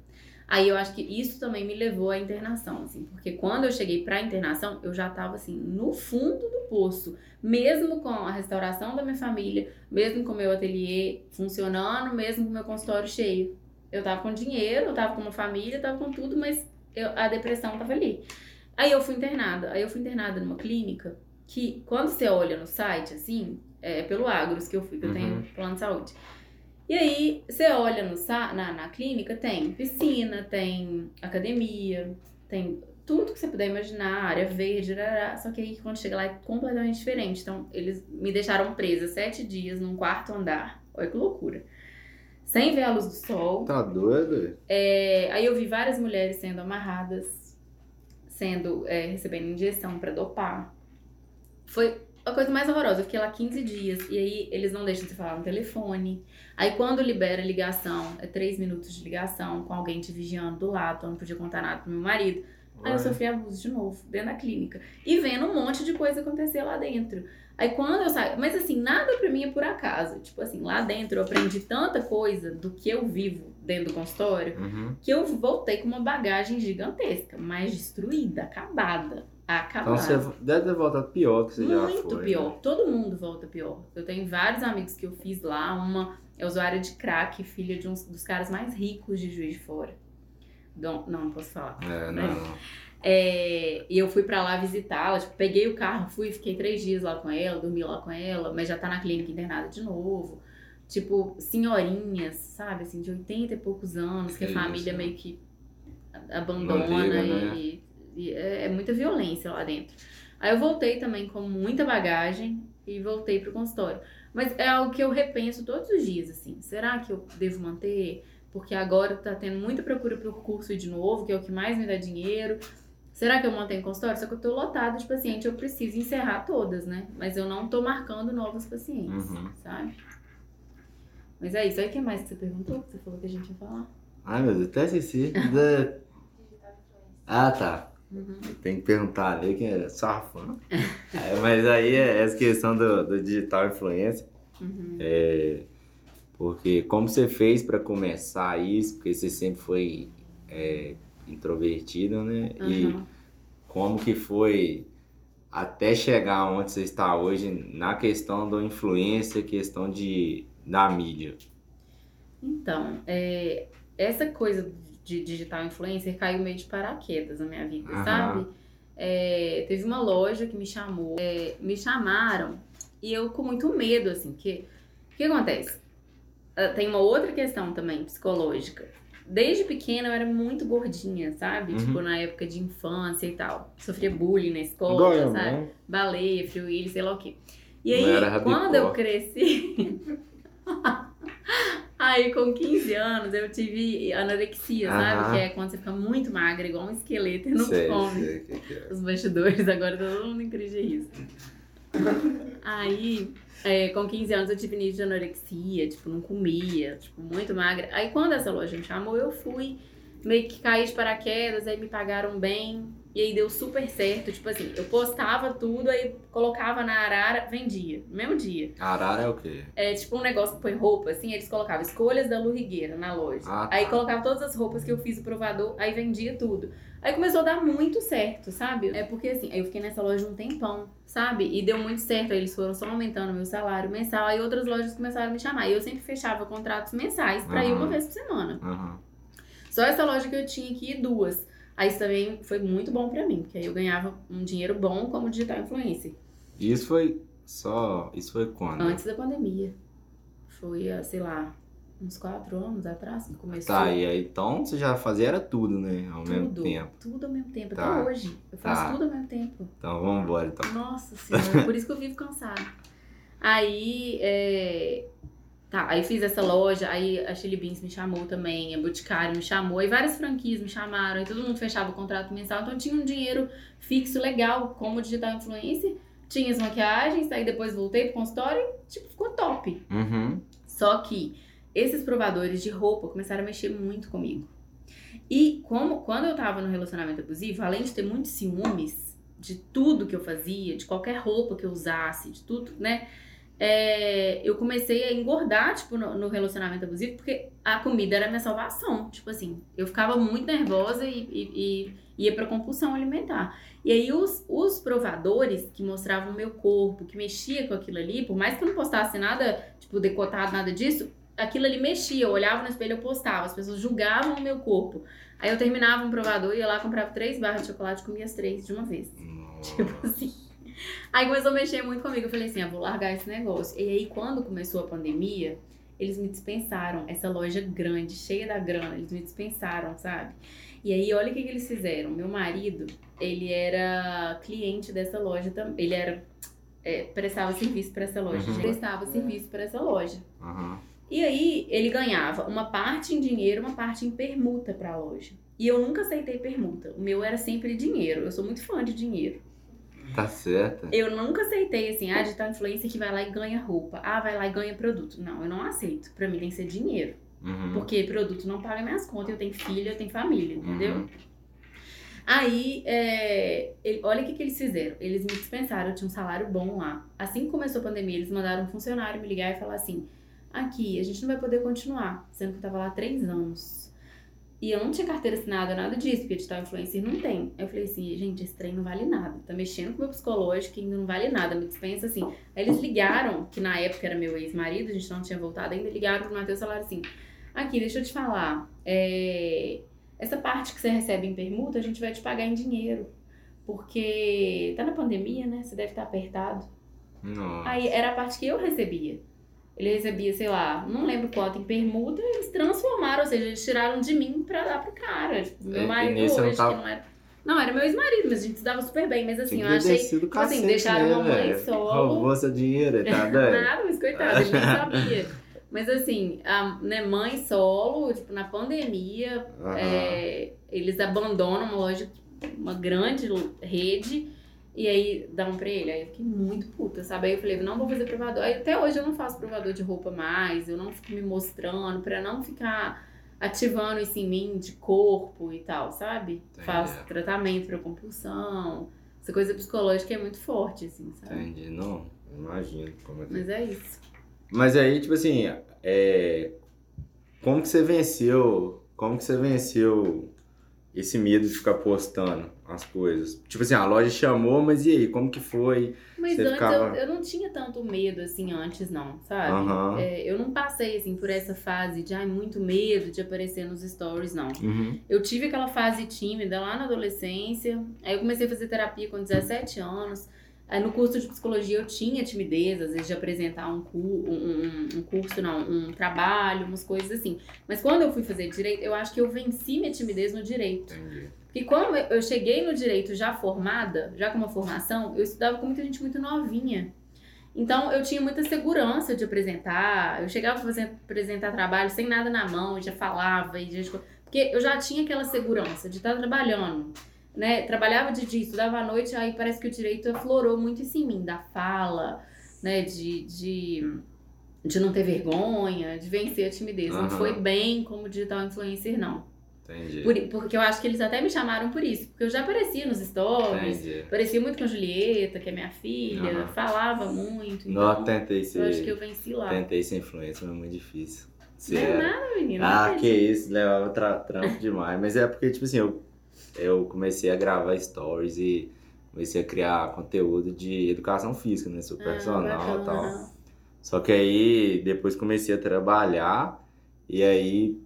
Aí eu acho que isso também me levou à internação, assim, porque quando eu cheguei pra internação, eu já tava assim no fundo do poço, mesmo com a restauração da minha família, mesmo com o meu ateliê funcionando, mesmo com o meu consultório cheio. Eu tava com dinheiro, eu tava com uma família, eu tava com tudo, mas eu- a depressão tava ali. Aí eu fui internada, aí eu fui internada numa clínica que quando você olha no site, assim, é pelo Agros que eu fui, que eu Uhum. tenho plano de saúde. E aí, você olha no, na, na clínica, tem piscina, tem academia, tem tudo que você puder imaginar, área verde, rará, só que aí quando chega lá é completamente diferente. Então, eles me deixaram presa sete dias num quarto andar. Olha que loucura. Sem ver a luz do sol. Tá doido? É, aí eu vi várias mulheres sendo amarradas, sendo é, recebendo injeção pra dopar. Foi a coisa mais horrorosa. Eu fiquei lá 15 dias e aí eles não deixam de falar no telefone. Aí quando libera ligação, é 3 minutos de ligação com alguém te vigiando do lado, eu não podia contar nada pro meu marido. Aí eu sofri abuso de novo, dentro da clínica. E vendo um monte de coisa acontecer lá dentro. Aí quando eu saio. Mas assim, nada pra mim é por acaso. Tipo assim, lá dentro eu aprendi tanta coisa do que eu vivo dentro do consultório Uhum. que eu voltei com uma bagagem gigantesca, mas destruída, acabada. Acabada. Então você deve ter voltado pior que você já foi. Muito né? pior. Todo mundo volta pior. Eu tenho vários amigos que eu fiz lá. Uma é usuária de crack, filha de um dos caras mais ricos de Juiz de Fora. Não, não posso falar. É, não, não. É, e eu fui pra lá visitá-la, tipo, peguei o carro, fui, fiquei três dias lá com ela, dormi lá com ela, mas já tá na clínica internada de novo. Tipo, senhorinhas, sabe, assim, de 80 e poucos anos, que a família isso. meio que abandona e, né? e é, é muita violência lá dentro. Aí eu voltei também com muita bagagem e voltei pro consultório. Mas é algo que eu repenso todos os dias, assim. Será que eu devo manter? Porque agora tá tendo muita procura por curso de novo, que é o que mais me dá dinheiro. Será que eu mantenho consultório? Só que eu tô lotada de paciente, eu preciso encerrar todas, né? Mas eu não tô marcando novos pacientes, Uhum. sabe? Mas é isso. Aí o que mais que você perguntou? Você falou que a gente ia falar? Ai, meu Deus, até esqueci. Da- Ah, tá. Uhum. Tem que perguntar ali que é só fã. É, mas aí é essa questão do, do digital influencer. Uhum. É, porque como você fez pra começar isso? Porque você sempre foi é, introvertido, né? E Uhum. como que foi até chegar onde você está hoje na questão do influencer, questão de, da mídia? Então, é, essa coisa de digital influencer caiu meio de paraquedas na minha vida, Aham. sabe? É, teve uma loja que me chamou, é, me chamaram e eu com muito medo, assim, que o que acontece? Ah, Tem uma outra questão também psicológica. Desde pequena eu era muito gordinha, sabe? Uhum. Tipo, na época de infância e tal. Sofria bullying na escola, eu, sabe? né? baleia, frio sei lá o quê. E aí, quando eu cresci. aí, com 15 anos, eu tive anorexia, Aham. sabe? Que é quando você fica muito magra, igual um esqueleto e não Sei, come. sei que que é. Os bastidores, agora todo mundo de riso. Aí, é, com 15 anos, eu tive nível de anorexia, tipo, não comia, tipo, muito magra. Aí, quando essa loja me chamou, eu fui, meio que caí de paraquedas, aí me pagaram bem, e aí deu super certo. Tipo assim, eu postava tudo, aí colocava na arara, vendia, no mesmo dia. Arara é o quê? É tipo um negócio que põe roupa, assim, eles colocavam escolhas da Lu Rigueira na loja. Ah, tá. Aí colocava todas as roupas que eu fiz o provador, aí vendia tudo. Aí começou a dar muito certo, sabe? É porque assim, aí eu fiquei nessa loja um tempão, sabe? E deu muito certo. Aí eles foram só aumentando meu salário mensal. Aí outras lojas começaram a me chamar. E eu sempre fechava contratos mensais pra ir Aham. uma vez por semana. Aham. Só essa loja que eu tinha aqui, duas. Aí isso também foi muito bom pra mim, porque aí eu ganhava um dinheiro bom como digital influencer. E Isso foi só. Isso foi quando? Antes da pandemia. Foi, ah, sei lá, uns quatro anos atrás que começou. Tá, e aí então você já fazia era tudo, né? Ao mesmo tudo, tempo. tudo ao mesmo tempo, Tá. até hoje. Eu faço Tá. tudo ao mesmo tempo. Então vamos embora então. Nossa senhora, por isso que eu vivo cansada. Aí, é... Tá, aí fiz essa loja, aí a Chili Beans me chamou também, a Boticário me chamou, aí várias franquias me chamaram, aí todo mundo fechava o contrato mensal, então eu tinha um dinheiro fixo legal como digital influencer, tinha as maquiagens, aí depois voltei pro consultório e tipo, ficou top. Uhum. Só que esses provadores de roupa começaram a mexer muito comigo. E como quando eu tava no relacionamento abusivo, além de ter muitos ciúmes de tudo que eu fazia, de qualquer roupa que eu usasse, de tudo, né? É, eu comecei a engordar, tipo, no, no relacionamento abusivo, porque a comida era a minha salvação. Tipo assim, eu ficava muito nervosa e, e- e ia pra compulsão alimentar. E aí os, os provadores que mostravam o meu corpo, que mexia com aquilo ali, por mais que eu não postasse nada, tipo, decotado, nada disso, aquilo ali mexia. Eu olhava no espelho, eu postava. As pessoas julgavam o meu corpo. Aí eu terminava um provador, ia lá, comprava três barras de chocolate e comia as três de uma vez. Tipo assim. Aí começou a mexer muito comigo. Eu falei assim, ah, vou largar esse negócio. E aí, quando começou a pandemia, Eles me dispensaram. Essa loja grande, cheia da grana, eles me dispensaram, sabe? E aí, olha o que, que eles fizeram. Meu marido, ele era cliente dessa loja também. Ele era. é, prestava serviço para essa loja. Uhum. Prestava serviço para essa loja. Aham. E aí, ele ganhava uma parte em dinheiro, uma parte em permuta para a loja. E eu nunca aceitei permuta. O meu era sempre dinheiro. Eu sou muito fã de dinheiro. Tá certo. Eu nunca aceitei assim, ah, de tal influência que vai lá e ganha roupa. Ah, vai lá e ganha produto. Não, eu não aceito. Pra mim tem que ser dinheiro. Uhum. Porque produto não paga minhas contas. Eu tenho filho, eu tenho família, entendeu? Uhum. Aí, é, ele- olha o que, que eles fizeram. Eles me dispensaram, eu tinha um salário bom lá. Assim que começou a pandemia, eles mandaram um funcionário me ligar e falar assim: aqui, a gente não vai poder continuar, sendo que eu tava lá há três anos. E eu não tinha carteira assinada, nada disso, porque digital influencer não tem. Aí eu falei assim, gente, esse trem não vale nada. Tá mexendo com o meu psicológico e ainda não vale nada, me dispensa assim. Aí eles ligaram, que na época era meu ex-marido, a gente não tinha voltado ainda, ligaram pro Matheus e falaram assim: aqui, deixa eu te falar, é, essa parte que você recebe em permuta, a gente vai te pagar em dinheiro. Porque tá na pandemia, né? Você deve estar apertado. Nossa. Aí era a parte que eu recebia. Ele recebia, sei lá, não lembro quanto em permuta, eles transformaram, ou seja, eles tiraram de mim pra dar pro cara. Tipo, É, meu e marido hoje, não tava- que não era. Não, era meu ex-marido, mas a gente se dava super bem. Mas assim, eu achei. tipo assim, cacete, deixaram né, uma mãe velho? solo. Roubou seu dinheiro, tá doido? Nada, mas coitado, ele nem sabia. Mas assim, a né, mãe solo, tipo, na pandemia, Aham. é, eles abandonam uma loja, uma grande rede, e aí dão pra ele. Aí eu fiquei muito puta, sabe? Aí eu falei, não vou fazer provador. Aí até hoje eu não faço provador de roupa mais, eu não fico me mostrando, pra não ficar ativando isso em mim de corpo e tal, sabe? Entendi. Faço tratamento pra compulsão. Essa coisa psicológica é muito forte, assim, sabe? Entendi, não. Imagino como é que Mas é isso. Mas aí, tipo assim, é... como que você venceu? Como que você venceu esse medo de ficar postando as coisas? Tipo assim, a loja chamou, mas e aí? Como que foi? Mas Você antes ficava- eu, eu não tinha tanto medo assim antes, não, sabe? Aham. É, eu não passei assim por essa fase de ai, muito medo de aparecer nos stories, não. Uhum. Eu tive aquela fase tímida lá na adolescência. Aí eu comecei a fazer terapia com 17 anos. Aí no curso de psicologia eu tinha timidez, às vezes, de apresentar um, cu um, um- um curso, não, um trabalho, umas coisas assim. Mas quando eu fui fazer direito, eu acho que eu venci minha timidez no direito. Entendi. Porque como eu cheguei no direito já formada, já com uma formação, eu estudava com muita gente muito novinha. Então eu tinha muita segurança de apresentar. Eu chegava a fazer, apresentar trabalho sem nada na mão, e já falava, e já, porque eu já tinha aquela segurança de estar trabalhando. Né? Trabalhava de dia, estudava à noite, aí parece que o direito aflorou muito isso em mim, da fala, né? De, de, de não ter vergonha, de vencer a timidez. Não Aham. foi bem como digital influencer, não. Entendi. Por- porque eu acho que eles até me chamaram por isso. Porque eu já aparecia nos stories, Entendi. parecia muito com a Julieta, que é minha filha, Aham. falava muito. Não, Então, tentei eu acho que eu ser. venci lá. Tentei ser influencer, mas é muito difícil. Se Não é era- nada, menina. Ah, não que isso, levava tra trampo demais. Mas é porque, tipo assim, eu, eu comecei a gravar stories e comecei a criar conteúdo de educação física, né? Super Ah, personal e tal. Só que aí depois comecei a trabalhar e aí,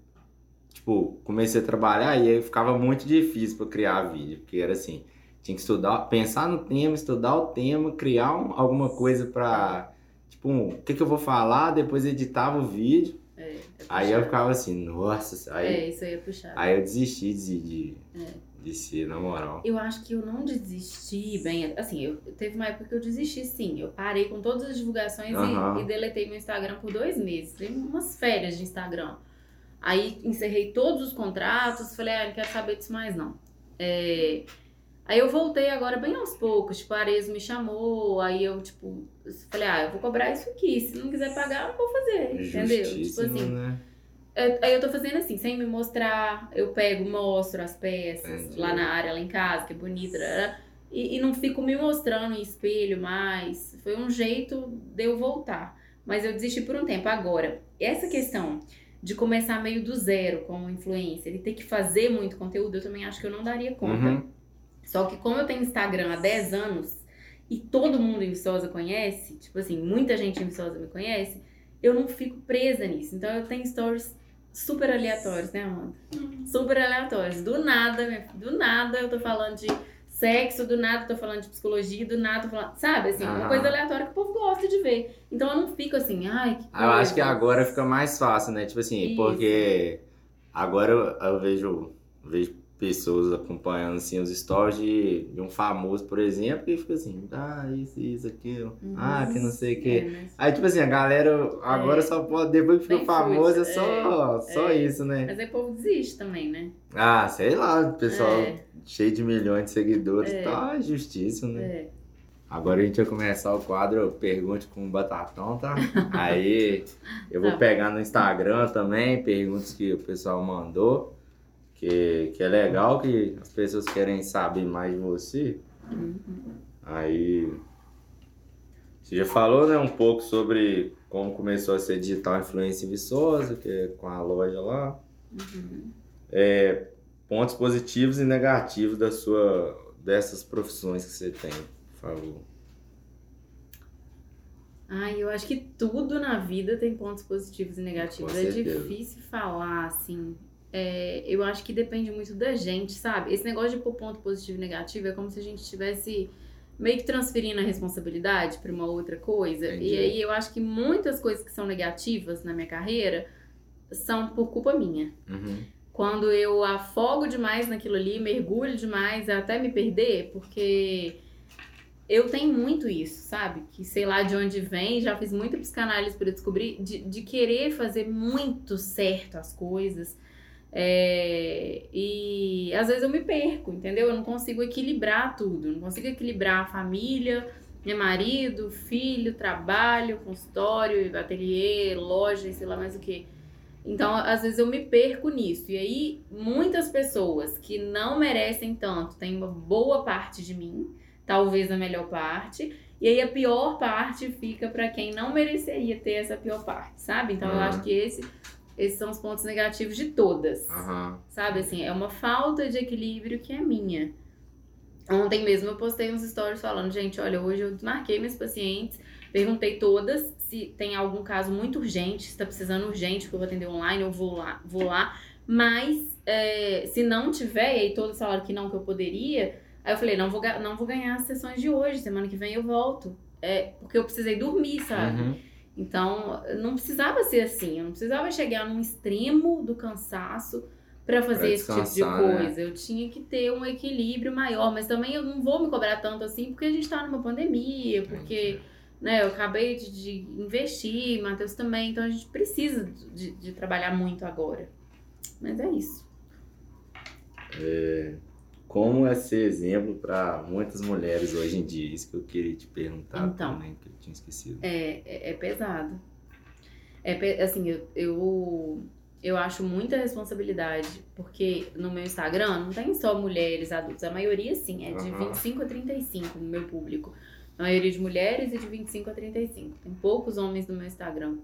tipo, comecei a trabalhar e aí ficava muito difícil pra criar vídeo, porque era assim, tinha que estudar, pensar no tema, estudar o tema, criar um- alguma coisa pra, tipo, um, o que que eu vou falar, depois editava o vídeo, É, é aí eu ficava assim, nossa, aí, É, isso aí é puxado. aí eu desisti de, de, É. de ser, na moral. Eu acho que eu não desisti bem. Assim, eu teve uma época que eu desisti, sim. Eu parei com todas as divulgações e- Aham. e, deletei meu Instagram por dois meses. Tem umas férias de Instagram. Aí encerrei todos os contratos, falei, ah, não quero saber disso mais, não. É, Aí eu voltei agora bem aos poucos. Tipo, a Arezzo me chamou, aí eu, tipo, falei, ah, eu vou cobrar isso aqui. Se não quiser pagar, eu não vou fazer. Entendeu? Tipo assim. né? É, Aí eu tô fazendo assim, sem me mostrar, eu pego, mostro as peças Entendi. lá na área, lá em casa, que é bonita, e, e não fico me mostrando em espelho mais. Foi um jeito de eu voltar. Mas eu desisti por um tempo. Agora, essa questão de começar meio do zero como influencer e ter que fazer muito conteúdo, eu também acho que eu não daria conta. Uhum. Só que como eu tenho Instagram há 10 anos e todo mundo em Viçosa conhece, tipo assim, muita gente em Viçosa me conhece, eu não fico presa nisso. Então eu tenho stories super aleatórios, né, Amanda? Super aleatórios. Do nada, minha filha, do nada eu tô falando de sexo, do nada tô falando de psicologia, do nada tô falando. Sabe, assim, uma Aham. coisa aleatória que o povo gosta de ver. Então eu não fico assim, ai, que Ah, Eu acho que coisa. agora fica mais fácil, né? Tipo assim, Isso. porque agora eu, eu vejo, vejo pessoas acompanhando assim os stories de, de um famoso, por exemplo, que fica assim, ah, isso, isso, aquilo, ah, que não sei o É, quê. mas, Aí, tipo assim, a galera agora É. só pode, depois que fica Tem famoso, é só, só é. isso, né? mas aí o povo desiste também, né? Ah, sei lá, o pessoal É. cheio de milhões de seguidores, É. tá justíssimo, né? É. Agora a gente vai começar o quadro Pergunte com Batatão, tá? Aí eu vou Tá. pegar no Instagram também, perguntas que o pessoal mandou, que, que é legal, que as pessoas querem saber mais de você. Uhum. Aí você já falou, né, um pouco sobre como começou a ser digital influência em Viçosa, que é com a loja lá. Uhum. É, pontos positivos e negativos da sua, dessas profissões que você tem, por favor. Ai, eu acho que tudo na vida tem pontos positivos e negativos. É difícil falar, assim. É, eu acho que depende muito da gente, sabe? Esse negócio de pôr ponto positivo e negativo é como se a gente estivesse meio que transferindo a responsabilidade para uma outra coisa. Entendi. E aí eu acho que muitas coisas que são negativas na minha carreira são por culpa minha. Uhum. Quando eu afogo demais naquilo ali, mergulho demais até me perder, porque eu tenho muito isso, sabe? Que sei lá de onde vem, já fiz muita psicanálise para descobrir, de, de querer fazer muito certo as coisas. É, e às vezes eu me perco, entendeu? Eu não consigo equilibrar tudo, eu não consigo equilibrar a família, meu marido, filho, trabalho, consultório, ateliê, loja, e sei lá mais o que. Então, às vezes eu me perco nisso. E aí, muitas pessoas que não merecem tanto têm uma boa parte de mim, talvez a melhor parte, e aí a pior parte fica pra quem não mereceria ter essa pior parte, sabe? Então, eu Uhum. acho que esse, esses são os pontos negativos de todas. Aham. Sabe, assim, é uma falta de equilíbrio que é minha. Ontem mesmo eu postei uns stories falando, gente, olha, hoje eu desmarquei minhas pacientes, perguntei todas se tem algum caso muito urgente, se tá precisando urgente, que eu vou atender online, eu vou lá, vou lá. Mas é, se não tiver, e aí todas falaram que não, que eu poderia, aí eu falei, não vou, não vou ganhar as sessões de hoje, semana que vem eu volto. É, porque eu precisei dormir, sabe? Uhum. Então, não precisava ser assim. Eu não precisava chegar num extremo do cansaço pra fazer Pra esse tipo de né? coisa. Eu tinha que ter um equilíbrio maior, mas também eu não vou me cobrar tanto assim porque a gente tá numa pandemia, porque né, eu acabei de, de investir, Matheus também, então a gente precisa de, de trabalhar muito agora. Mas é isso. Como é ser exemplo para muitas mulheres hoje em dia? Isso que eu queria te perguntar Então. também, que eu tinha esquecido. É, é, é pesado. É, assim, eu, eu, eu acho muita responsabilidade, porque no meu Instagram não tem só mulheres adultas, a maioria sim, é de Aham. 25 a 35 no meu público. A maioria de mulheres e de 25 a 35. Tem poucos homens no meu Instagram.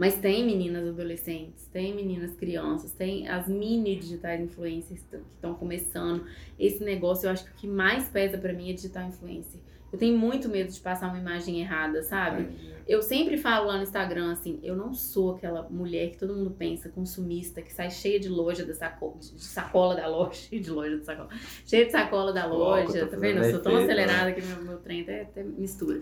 Mas tem meninas adolescentes, tem meninas crianças, tem as mini digitais influencers que estão começando. Esse negócio eu acho que o que mais pesa pra mim é digital influencer. Eu tenho muito medo de passar uma imagem errada, sabe? Eu sempre falo lá no Instagram assim, eu não sou aquela mulher que todo mundo pensa, consumista, que sai cheia de loja da sacola, de sacola da loja, cheia de loja da sacola, cheia de sacola da loja, tá vendo? Eu sou tão efeito, acelerada que meu, meu trem até, até mistura.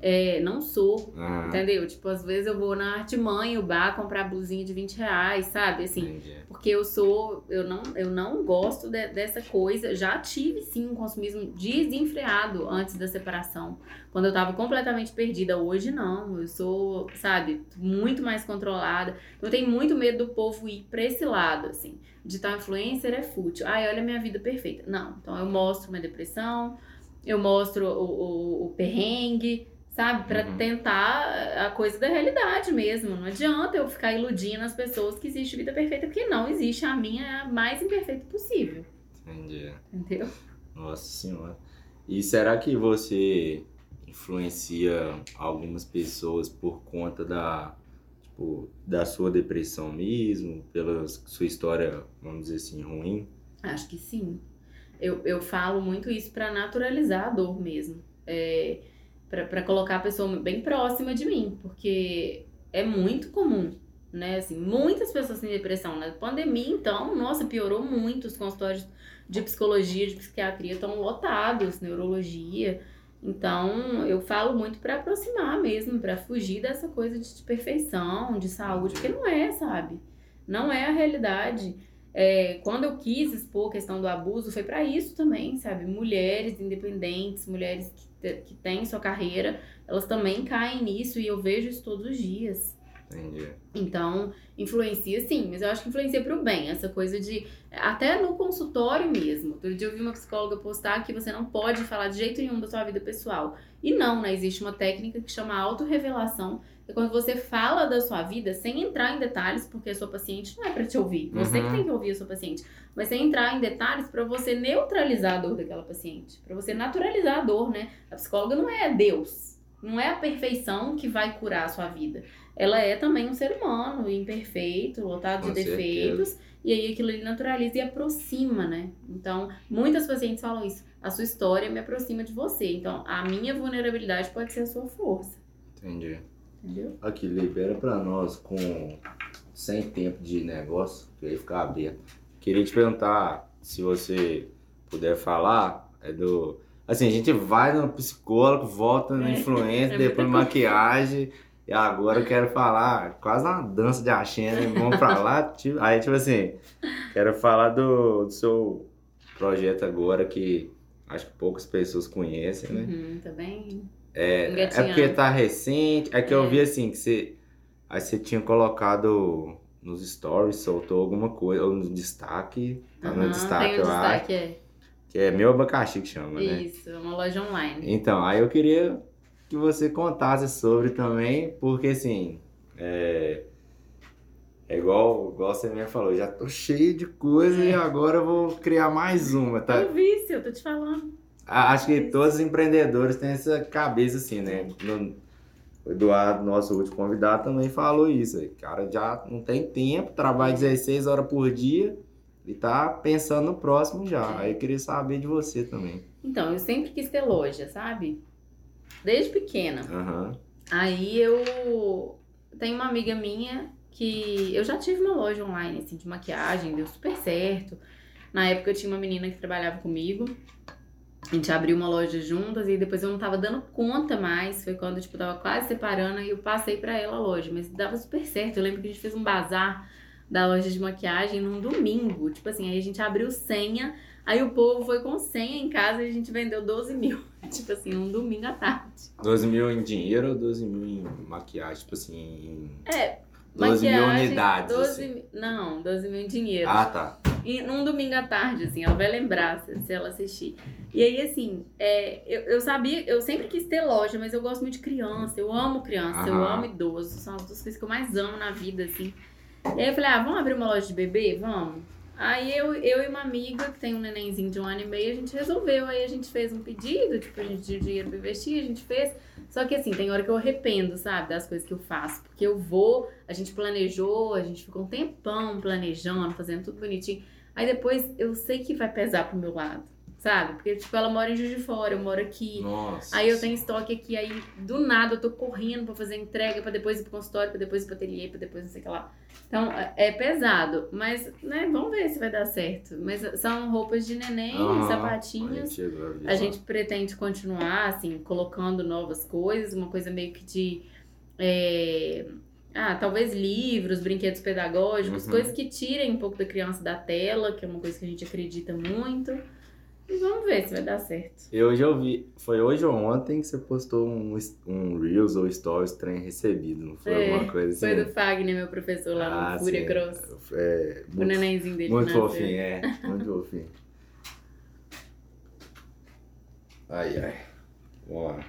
É, não sou, Ah, entendeu? Tipo, às vezes eu vou na Artimanha, o bar, comprar blusinha de 20 reais, sabe? Assim, entendi. porque eu sou, eu não, eu não gosto de- dessa coisa. Já tive sim um consumismo desenfreado antes da separação, quando eu tava completamente perdida. Hoje não, eu sou, sabe, muito mais controlada. Eu tenho muito medo do povo ir pra esse lado, assim. Digital influencer é fútil. Ai, olha a minha vida perfeita. Não, então eu mostro minha depressão, eu mostro o, o, o perrengue, sabe? Pra Uhum. tentar a coisa da realidade mesmo. Não adianta eu ficar iludindo as pessoas que existe vida perfeita, porque não existe. A minha é a mais imperfeita possível. Entendi. Entendeu? Nossa senhora. E será que você influencia algumas pessoas por conta da, tipo, da sua depressão mesmo, pela sua história, vamos dizer assim, ruim? Acho que sim. Eu, eu falo muito isso pra naturalizar a dor mesmo. É, pra colocar a pessoa bem próxima de mim, porque é muito comum né? Assim, muitas pessoas têm depressão. Na pandemia, então, nossa, piorou muito. Os consultórios de psicologia, de psiquiatria estão lotados, neurologia. Então, eu falo muito para aproximar mesmo, para fugir dessa coisa de perfeição, de saúde, porque não é, sabe? Não é a realidade. É, quando eu quis expor a questão do abuso, foi para isso também, sabe? Mulheres independentes, mulheres que, que têm sua carreira, elas também caem nisso e eu vejo isso todos os dias. Entendi. Então, influencia sim, mas eu acho que influencia pro bem, essa coisa de. Até no consultório mesmo. Outro dia eu vi uma psicóloga postar que você não pode falar de jeito nenhum da sua vida pessoal. E não, né? Existe uma técnica que chama autorrevelação. É quando você fala da sua vida sem entrar em detalhes, porque a sua paciente não é para te ouvir. Você Uhum. que tem que ouvir a sua paciente. Mas sem entrar em detalhes para você neutralizar a dor daquela paciente. para você naturalizar a dor, né? A psicóloga não é Deus. Não é a perfeição que vai curar a sua vida ela é também um ser humano, imperfeito, lotado de Com certeza. defeitos, e aí aquilo ali naturaliza e aproxima, né? Então, muitas pacientes falam isso. A sua história me aproxima de você. Então, a minha vulnerabilidade pode ser a sua força. Entendi. Entendeu? Aqui, libera pra nós com sem tempo de negócio, que aí ficar aberto. Queria te perguntar se você puder falar, é do. Assim, a gente vai no psicólogo, volta na É, influência, é depois maquiagem. E agora eu quero falar quase uma dança de axé, né? Vamos pra lá. tipo- aí, tipo assim, quero falar do, do seu projeto agora que acho que poucas pessoas conhecem, né? Uhum, tá bem? É, é porque tá recente. É que eu É. vi assim que você. Aí você tinha colocado nos stories, soltou alguma coisa, ou no destaque. Tá no Aham, destaque, tem um eu acho. destaque, é. Que é meu abacaxi que chama, né? Isso, é uma loja online. Então, aí eu queria que você contasse sobre também, porque assim. É, é igual, igual você mesmo falou, já tô cheio de coisa É. e agora eu vou criar mais uma, É tá? um vício, eu tô te falando. Acho que todos os empreendedores têm essa cabeça assim, né? No- o Eduardo, nosso último convidado, também falou isso. O cara já não tem tempo, trabalha 16 horas por dia e tá pensando no próximo já. Aí eu queria saber de você também. Então, eu sempre quis ter loja, sabe? Desde pequena. Aham. Aí eu tenho uma amiga minha que eu já tive uma loja online assim de maquiagem, deu super certo. Na época eu tinha uma menina que trabalhava comigo. A gente abriu uma loja juntas e depois eu não tava dando conta mais. Foi quando tipo eu tava quase separando e eu passei pra ela a loja, mas dava super certo. Eu lembro que a gente fez um bazar da loja de maquiagem num domingo. Tipo assim, aí a gente abriu senha, aí o povo foi com senha em casa e a gente vendeu 12 mil. tipo assim, um domingo à tarde. 12 mil em dinheiro ou 12 mil em maquiagem? Tipo assim, em... É, 12 mil Maquiagem, unidades. 12 assim. mil- Não, 12 mil em dinheiro. Ah, tá. E num domingo à tarde, assim, ela vai lembrar se, se ela assistir. E aí, assim, é, eu, eu sabia, eu sempre quis ter loja, mas eu gosto muito de criança, eu amo criança, eu amo idoso, são as duas coisas que eu mais amo na vida, assim. E aí eu falei, ah, vamos abrir uma loja de bebê? Vamos. Aí eu, eu e uma amiga que tem um nenenzinho de um ano e meio, a gente resolveu. Aí a gente fez um pedido, tipo, a gente tinha dinheiro pra investir, a gente fez. Só que assim, tem hora que eu arrependo, sabe, das coisas que eu faço. Porque eu vou, a gente planejou, a gente ficou um tempão planejando, fazendo tudo bonitinho. Aí depois eu sei que vai pesar pro meu lado, sabe? Porque, tipo, ela mora em Juiz de Fora, eu moro aqui. Nossa. Aí eu tenho estoque aqui, aí do nada eu tô correndo pra fazer entrega, pra depois ir pro consultório, pra depois ir pro ateliê, pra depois não sei o que lá. Então é é pesado, mas, né, vamos ver se vai dar certo. Mas são roupas de neném, Aham. sapatinhos. A gente pretende continuar, assim, colocando novas coisas, uma coisa meio que de. é, Ah, talvez livros, brinquedos pedagógicos, Uhum. coisas que tirem um pouco da criança da tela, que é uma coisa que a gente acredita muito. Vamos ver se vai dar certo. Eu já ouvi, foi hoje ou ontem que você postou um, um Reels ou Stories trem recebido, não foi É, alguma coisa assim? Foi do Fagner, meu professor lá Ah, no Fúria sim. Cross. É, O nenenzinho dele. muito fofinho, é. Muito fofinho. Ai, ai. Vamos lá.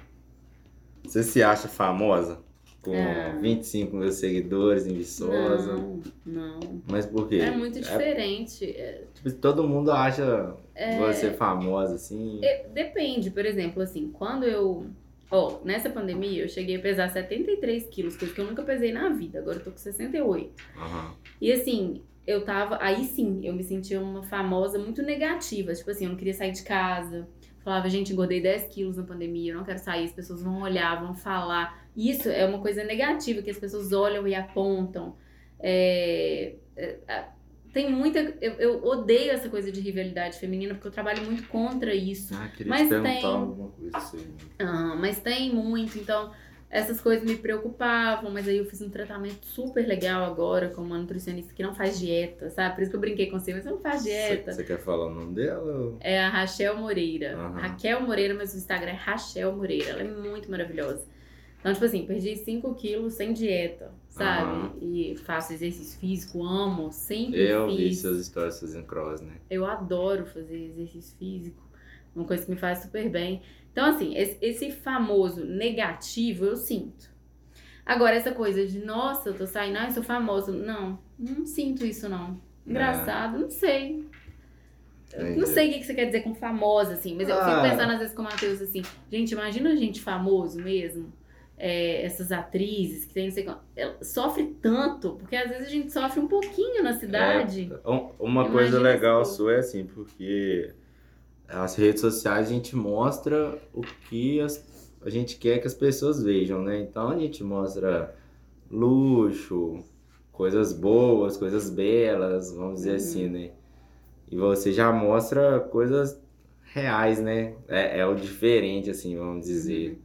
Você se acha famosa? Com Ah. 25 mil seguidores em Viçosa? Não, não. Mas por quê? É muito diferente. É, tipo, todo mundo acha É. você famosa, assim. É, Depende, por exemplo, assim, quando eu. Ó, nessa pandemia eu cheguei a pesar 73 quilos, coisa que eu nunca pesei na vida. Agora eu tô com 68. Aham. E assim, eu tava. Aí sim, eu me sentia uma famosa muito negativa. Tipo assim, eu não queria sair de casa. Falava, gente, engordei 10 quilos na pandemia, eu não quero sair, as pessoas vão olhar, vão falar. Isso é uma coisa negativa, que as pessoas olham e apontam. É, é, é, tem muita. Eu, eu odeio essa coisa de rivalidade feminina, porque eu trabalho muito contra isso. Ah, queria Mas te perguntar tem. alguma coisa assim. Ah, mas tem muito, então essas coisas me preocupavam, mas aí eu fiz um tratamento super legal agora com uma nutricionista que não faz dieta, sabe? Por isso que eu brinquei com você, mas você não faz dieta. Você, quer falar o nome dela? É a Rachel Moreira. Aham. Raquel Moreira, mas o Instagram é Rachel Moreira. Ela é muito maravilhosa. Então, tipo assim, perdi 5 quilos sem dieta, sabe? E faço exercício físico, amo, sempre Eu vi fiz. seus stories fazendo cross, né? Eu adoro fazer exercício físico, uma coisa que me faz super bem. Então, assim, esse, famoso negativo eu sinto. Agora, essa coisa de, nossa, eu tô saindo, ah, eu sou famosa. Não, não sinto isso, não. Engraçado, não sei. Eu Não Entendi. sei o que você quer dizer com famosa, assim, mas eu fico Ah. pensando às vezes com o Matheus assim, gente, imagina a gente famoso mesmo, é, essas atrizes que tem não sei ela sofre tanto, porque às vezes a gente sofre um pouquinho na cidade. Um- Uma Imagina coisa legal for. sua é assim, porque as redes sociais a gente mostra o que as- a gente quer que as pessoas vejam, né? Então a gente mostra luxo, coisas boas, coisas belas, vamos dizer Uhum. assim, né? E você já mostra coisas reais, né? É, é o diferente, assim, vamos dizer.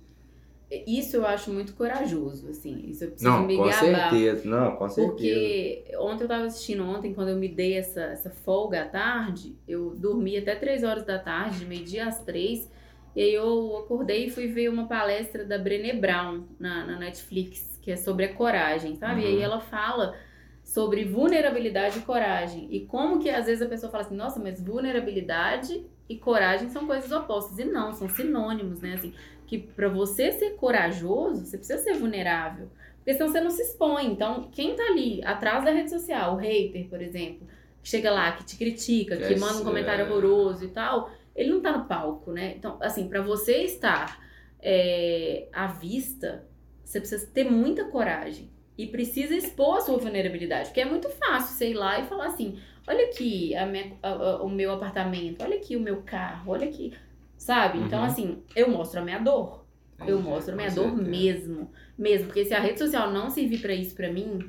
Isso eu acho muito corajoso, assim, isso eu preciso Não, me com gabar. certeza. Não, com certeza. Porque ontem eu tava assistindo, ontem, quando eu me dei essa, essa folga à tarde, eu dormi até 3 horas da tarde, de meio-dia às 3, e aí eu acordei e fui ver uma palestra da Brené Brown na, na Netflix, que é sobre a coragem, sabe? E aí Uhum. ela fala sobre vulnerabilidade e coragem. E como que às vezes a pessoa fala assim, nossa, mas vulnerabilidade e coragem são coisas opostas. E não, são sinônimos, né? Assim, que pra você ser corajoso, você precisa ser vulnerável. Porque senão você não se expõe. Então, quem tá ali atrás da rede social, o hater, por exemplo, que chega lá, que te critica, que É, manda um comentário é. horroroso e tal, ele não tá no palco, né? Então, assim, pra você estar é, à vista, você precisa ter muita coragem. E precisa expor a sua vulnerabilidade. Porque é muito fácil você ir lá e falar assim: olha aqui a minha- a- a- o meu apartamento, olha aqui o meu carro, olha aqui. Sabe? Então, Uhum. assim, eu mostro a minha dor. Eu mostro a minha com dor certeza. mesmo. Mesmo. Porque se a rede social não servir pra isso pra mim,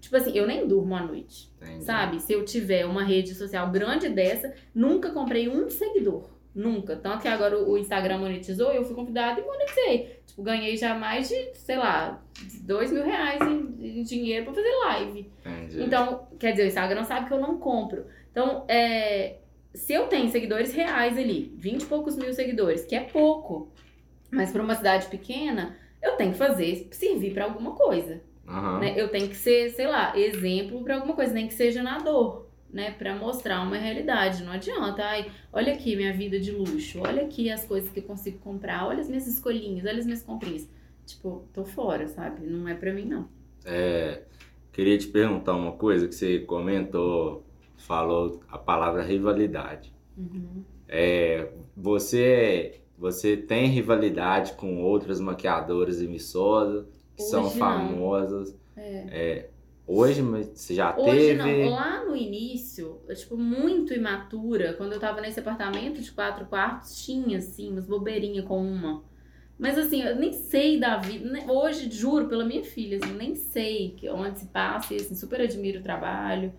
tipo assim, eu nem durmo à noite. Entendi. Sabe? Se eu tiver uma rede social grande dessa, nunca comprei um seguidor. Nunca. Tanto que agora o Instagram monetizou, eu fui convidada e monetizei. Tipo, ganhei já mais de, sei lá, dois mil reais em, em dinheiro pra fazer live. Entendi. Então, quer dizer, o Instagram sabe que eu não compro. Então, é, se eu tenho seguidores reais ali, 20 e poucos mil seguidores, que é pouco, mas para uma cidade pequena, eu tenho que fazer servir para alguma coisa. Aham. Né? Eu tenho que ser, sei lá, exemplo para alguma coisa, nem que seja na dor, né? Para mostrar uma realidade. Não adianta, ai, olha aqui minha vida de luxo, olha aqui as coisas que eu consigo comprar, olha as minhas escolhinhas, olha as minhas comprinhas. Tipo, tô fora, sabe? Não é pra mim, não. É, queria te perguntar uma coisa que você comentou, falou a palavra rivalidade. Uhum. É, você, você tem rivalidade com outras maquiadoras emissões que são Hoje não. famosas? É. É, hoje você já Hoje teve? não, lá no início, eu, tipo, muito imatura, quando eu tava nesse apartamento de quatro quartos, tinha, assim, umas bobeirinhas com uma. Mas assim, eu nem sei da vida. né? Hoje, juro, pela minha filha, assim, nem sei que, onde se passa, e assim, super admiro o trabalho.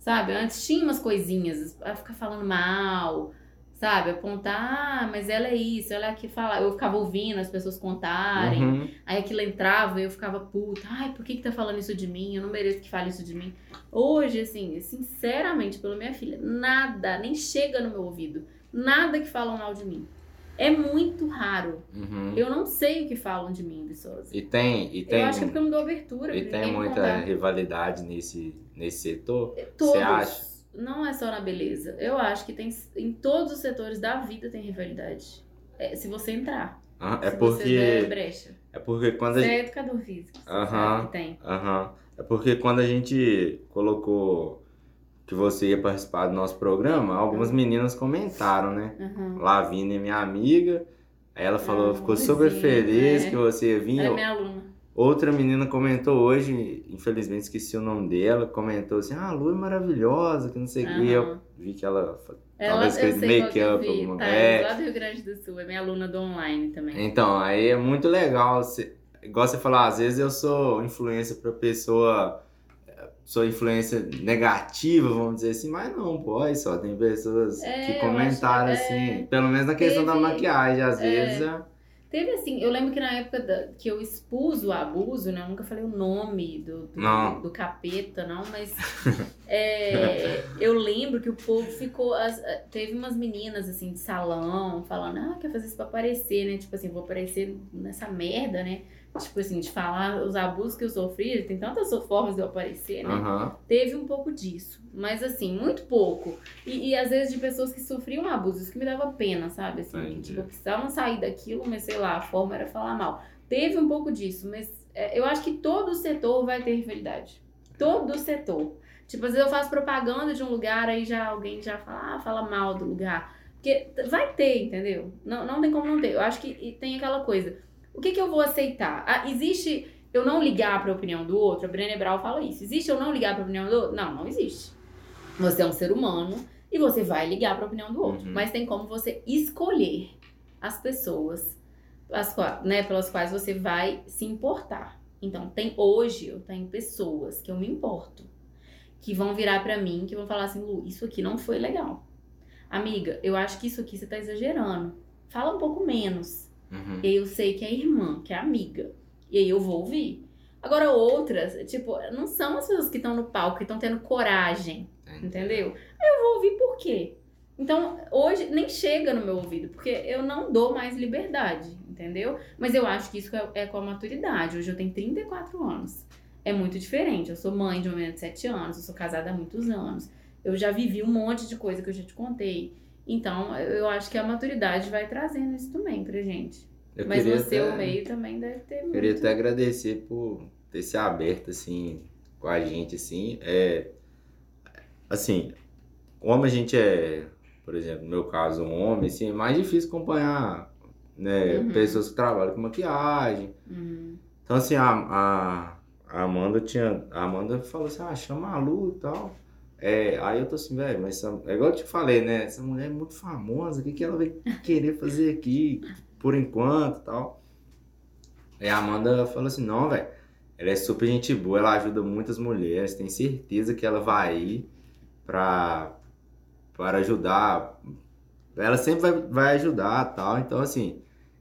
Sabe? Antes tinha umas coisinhas, a ficar falando mal, sabe? Apontar, ah, mas ela é isso, ela é aquilo, falar. Eu ficava ouvindo as pessoas contarem. Uhum. Aí aquilo entrava e eu ficava puta. Ai, por que que tá falando isso de mim? Eu não mereço que fale isso de mim. Hoje, assim, sinceramente, pela minha filha, nada, nem chega no meu ouvido. Nada que falam mal de mim. É muito raro. Uhum. Eu não sei o que falam de mim, Viçosa. E tem, e tem, Eu acho que é porque eu não dou abertura. e tem muita contar. rivalidade nesse, nesse setor? Todos. Você acha? Não é só na beleza. Eu acho que tem em todos os setores da vida tem rivalidade. É, se você entrar. Ah, É se você der porque, brecha. é porque quando a Você gente é educador físico. Aham. tem. Aham. É porque quando a gente colocou que você ia participar do nosso programa, algumas meninas comentaram, né? Aham. Lavínia é minha amiga. Aí ela falou, Ah, ficou super Lavínia, feliz é. que você ia vir. Ela é minha aluna. Outra menina comentou hoje, infelizmente esqueci o nome dela, comentou assim, ah, a Lu é maravilhosa, que não sei o que. Eu vi que ela. Ela, Talvez fez make-up, alguma- Tá, é. lá do Rio Grande do Sul. É minha aluna do online também. Então, aí é muito legal. Você, igual você falou, às vezes eu sou influência pra pessoa sua influência negativa, vamos dizer assim, mas não, pode, só tem pessoas É, que comentaram acho- assim, é. pelo menos na questão da Teve- maquiagem, às é. vezes. é- Teve assim, eu lembro que na época da- que eu expus o abuso, né? Eu nunca falei o nome do, do, do capeta, não, mas é, eu lembro que o povo ficou. as- teve umas meninas assim de salão falando, ah, quer fazer isso pra aparecer, né? Tipo assim, vou aparecer nessa merda, né? Tipo assim, de falar os abusos que eu sofri, tem tantas formas de eu aparecer, né? Aham. Teve um pouco disso, mas assim, muito pouco. E, e às vezes de pessoas que sofriam abuso, isso que me dava pena, sabe? Assim, que, tipo, precisavam sair daquilo, mas sei lá, a forma era falar mal. Teve um pouco disso, mas é, eu acho que todo setor vai ter rivalidade. Todo setor. Tipo, às vezes eu faço propaganda de um lugar, aí já alguém já fala, ah, fala mal do lugar. Porque vai ter, entendeu? Não, não tem como não ter. Eu acho que tem aquela coisa. O que, que eu vou aceitar? Ah, existe eu não ligar para a opinião do outro? A Brené Brown fala isso. Existe eu não ligar para a opinião do outro? Não, não existe. Você é um ser humano e você vai ligar para a opinião do outro. Uhum. Mas tem como você escolher as pessoas as, né, pelas quais você vai se importar. Então, tem hoje eu tenho pessoas que eu me importo, que vão virar pra mim, que vão falar assim, Lu, isso aqui não foi legal. Amiga, eu acho que isso aqui você tá exagerando. Fala um pouco menos. Uhum. E aí eu sei que é irmã, que é amiga. E aí eu vou ouvir. Agora outras, tipo, não são as pessoas que estão no palco, que estão tendo coragem, entendeu? Aí eu vou ouvir por quê? Então, hoje nem chega no meu ouvido, porque eu não dou mais liberdade, entendeu? Mas eu acho que isso é, é com a maturidade. Hoje eu tenho 34 anos. É muito diferente. Eu sou mãe de uma menina de 7 anos, eu sou casada há muitos anos. Eu já vivi um monte de coisa que eu já te contei. Então, eu acho que a maturidade vai trazendo isso também pra gente. Eu Mas no seu até- meio também deve ter muito. Queria até agradecer por ter se aberto assim com a gente assim. É assim, como a gente é, por exemplo, no meu caso, um homem, assim, é mais difícil acompanhar, né, Uhum. pessoas que trabalham com maquiagem. Uhum. Então assim, a, a, a Amanda tinha, a Amanda falou assim: "Ah, chama a Lu e tal". É, aí eu tô assim, velho, mas essa, é igual eu te falei, né? Essa mulher é muito famosa, o que, que ela vai querer fazer aqui por enquanto e tal? Aí a Amanda falou assim, não, velho, ela é super gente boa, ela ajuda muitas mulheres, tem certeza que ela vai ir pra, para ajudar. Ela sempre vai, vai ajudar tal. Então, assim,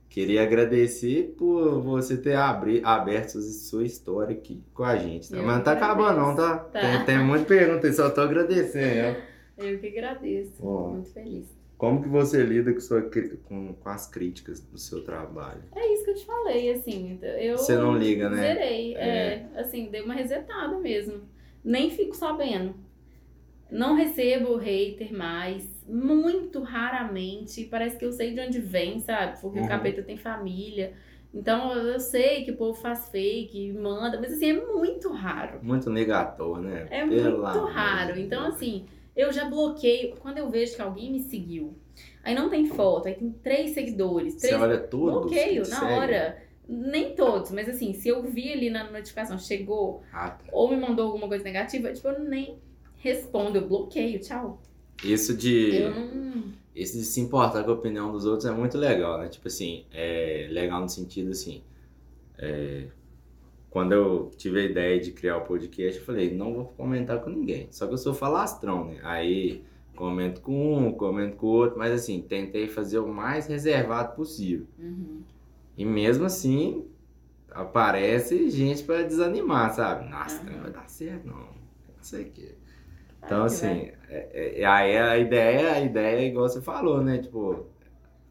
queria agradecer por você ter abri, aberto sua, história aqui com a gente. Tá? Mas não tá que acabando, não, tá? agradeço. Tá. Tem, tem muita pergunta, eu só tô agradecendo. Eu que agradeço. Ó. Muito feliz. Como que você lida com, sua, com, com as críticas do seu trabalho? É isso que eu te falei, assim. Eu Você não liga, né? Zerei. É. assim, dei uma resetada mesmo. Nem fico sabendo. Não recebo hater mais. Muito raramente. Parece que eu sei de onde vem, sabe? Porque Uhum. o capeta tem família. Então eu sei que o povo faz fake, manda, mas assim, é muito raro. Muito negator, né? É Pelo muito raro. de Então, Deus. assim, eu já bloqueio. Quando eu vejo que alguém me seguiu, aí não tem foto, aí tem três seguidores, Você três olha todos bloqueio que na seguem? hora. Nem todos, mas assim, se eu vi ali na notificação, chegou, Ah, tá. ou me mandou alguma coisa negativa, tipo, eu nem respondo, eu bloqueio, tchau. Isso de, não. isso de se importar com a opinião dos outros é muito legal, né? Tipo assim, é legal no sentido assim. é, quando eu tive a ideia de criar o podcast, eu falei, não vou comentar com ninguém. Só que eu sou falastrão, né? Aí comento com um, comento com o outro, mas assim, tentei fazer o mais reservado possível. Uhum. E mesmo assim, aparece gente pra desanimar, sabe? Nossa, Aham. não vai dar certo, não. Não sei o quê. Então, assim, é, é- aí a ideia, a ideia é igual você falou, né? Tipo,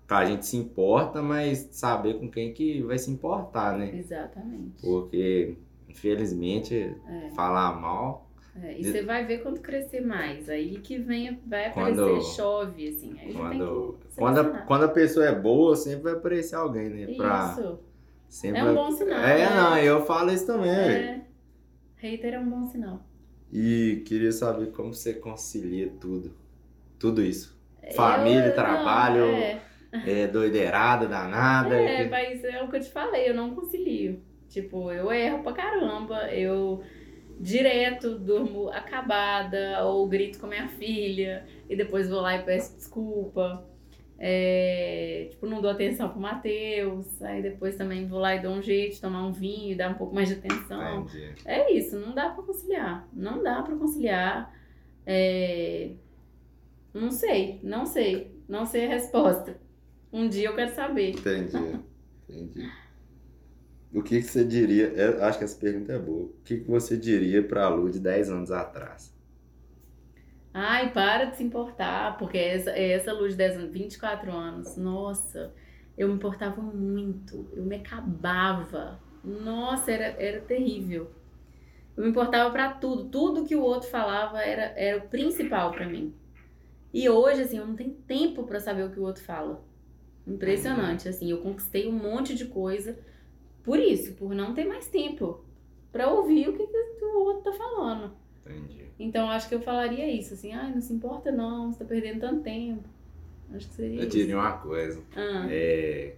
a gente se importa, mas saber com quem que vai se importar, né? Exatamente. Porque, infelizmente, É, falar mal. é. E você vai ver quando crescer mais. Aí que vem, vai Quando- aparecer, chove, assim. Aí Quando, quando, a, quando a pessoa é boa, sempre vai aparecer alguém, né? Pra, Isso. sempre É um vai- bom sinal, É, né? não, eu falo isso também. É. Hater é um bom sinal. E queria saber como você concilia tudo. Tudo isso. Família, Eu- trabalho, Não, é. É doideirada, danada. É, que- mas é o que eu te falei, eu não concilio. Tipo, eu erro pra caramba, eu direto durmo acabada, ou grito com minha filha, e depois vou lá e peço desculpa. É, tipo, não dou atenção pro Matheus. Aí depois também vou lá e dou um jeito de tomar um vinho e dar um pouco mais de atenção. Entendi. É isso, não dá pra conciliar. Não dá pra conciliar. É, Não sei, não sei. Não sei a resposta. Um dia eu quero saber. Entendi. Entendi. O que, que você diria? Eu acho que essa pergunta é boa. O que, que você diria pra Lu de 10 anos atrás? Ai, para de se importar, porque essa, essa luz de 10 anos, 24 anos, nossa, eu me importava muito, eu me acabava. Nossa, era, era terrível. Eu me importava pra tudo, tudo que o outro falava era, era o principal pra mim. E hoje, assim, eu não tenho tempo pra saber o que o outro fala. Impressionante, assim, eu conquistei um monte de coisa por isso, por não ter mais tempo pra ouvir o que, que o outro tá falando. Entendi. Então eu acho que eu falaria isso, assim, ai, não se importa não, você tá perdendo tanto tempo. Acho que seria Eu isso. diria uma coisa. Ah, É.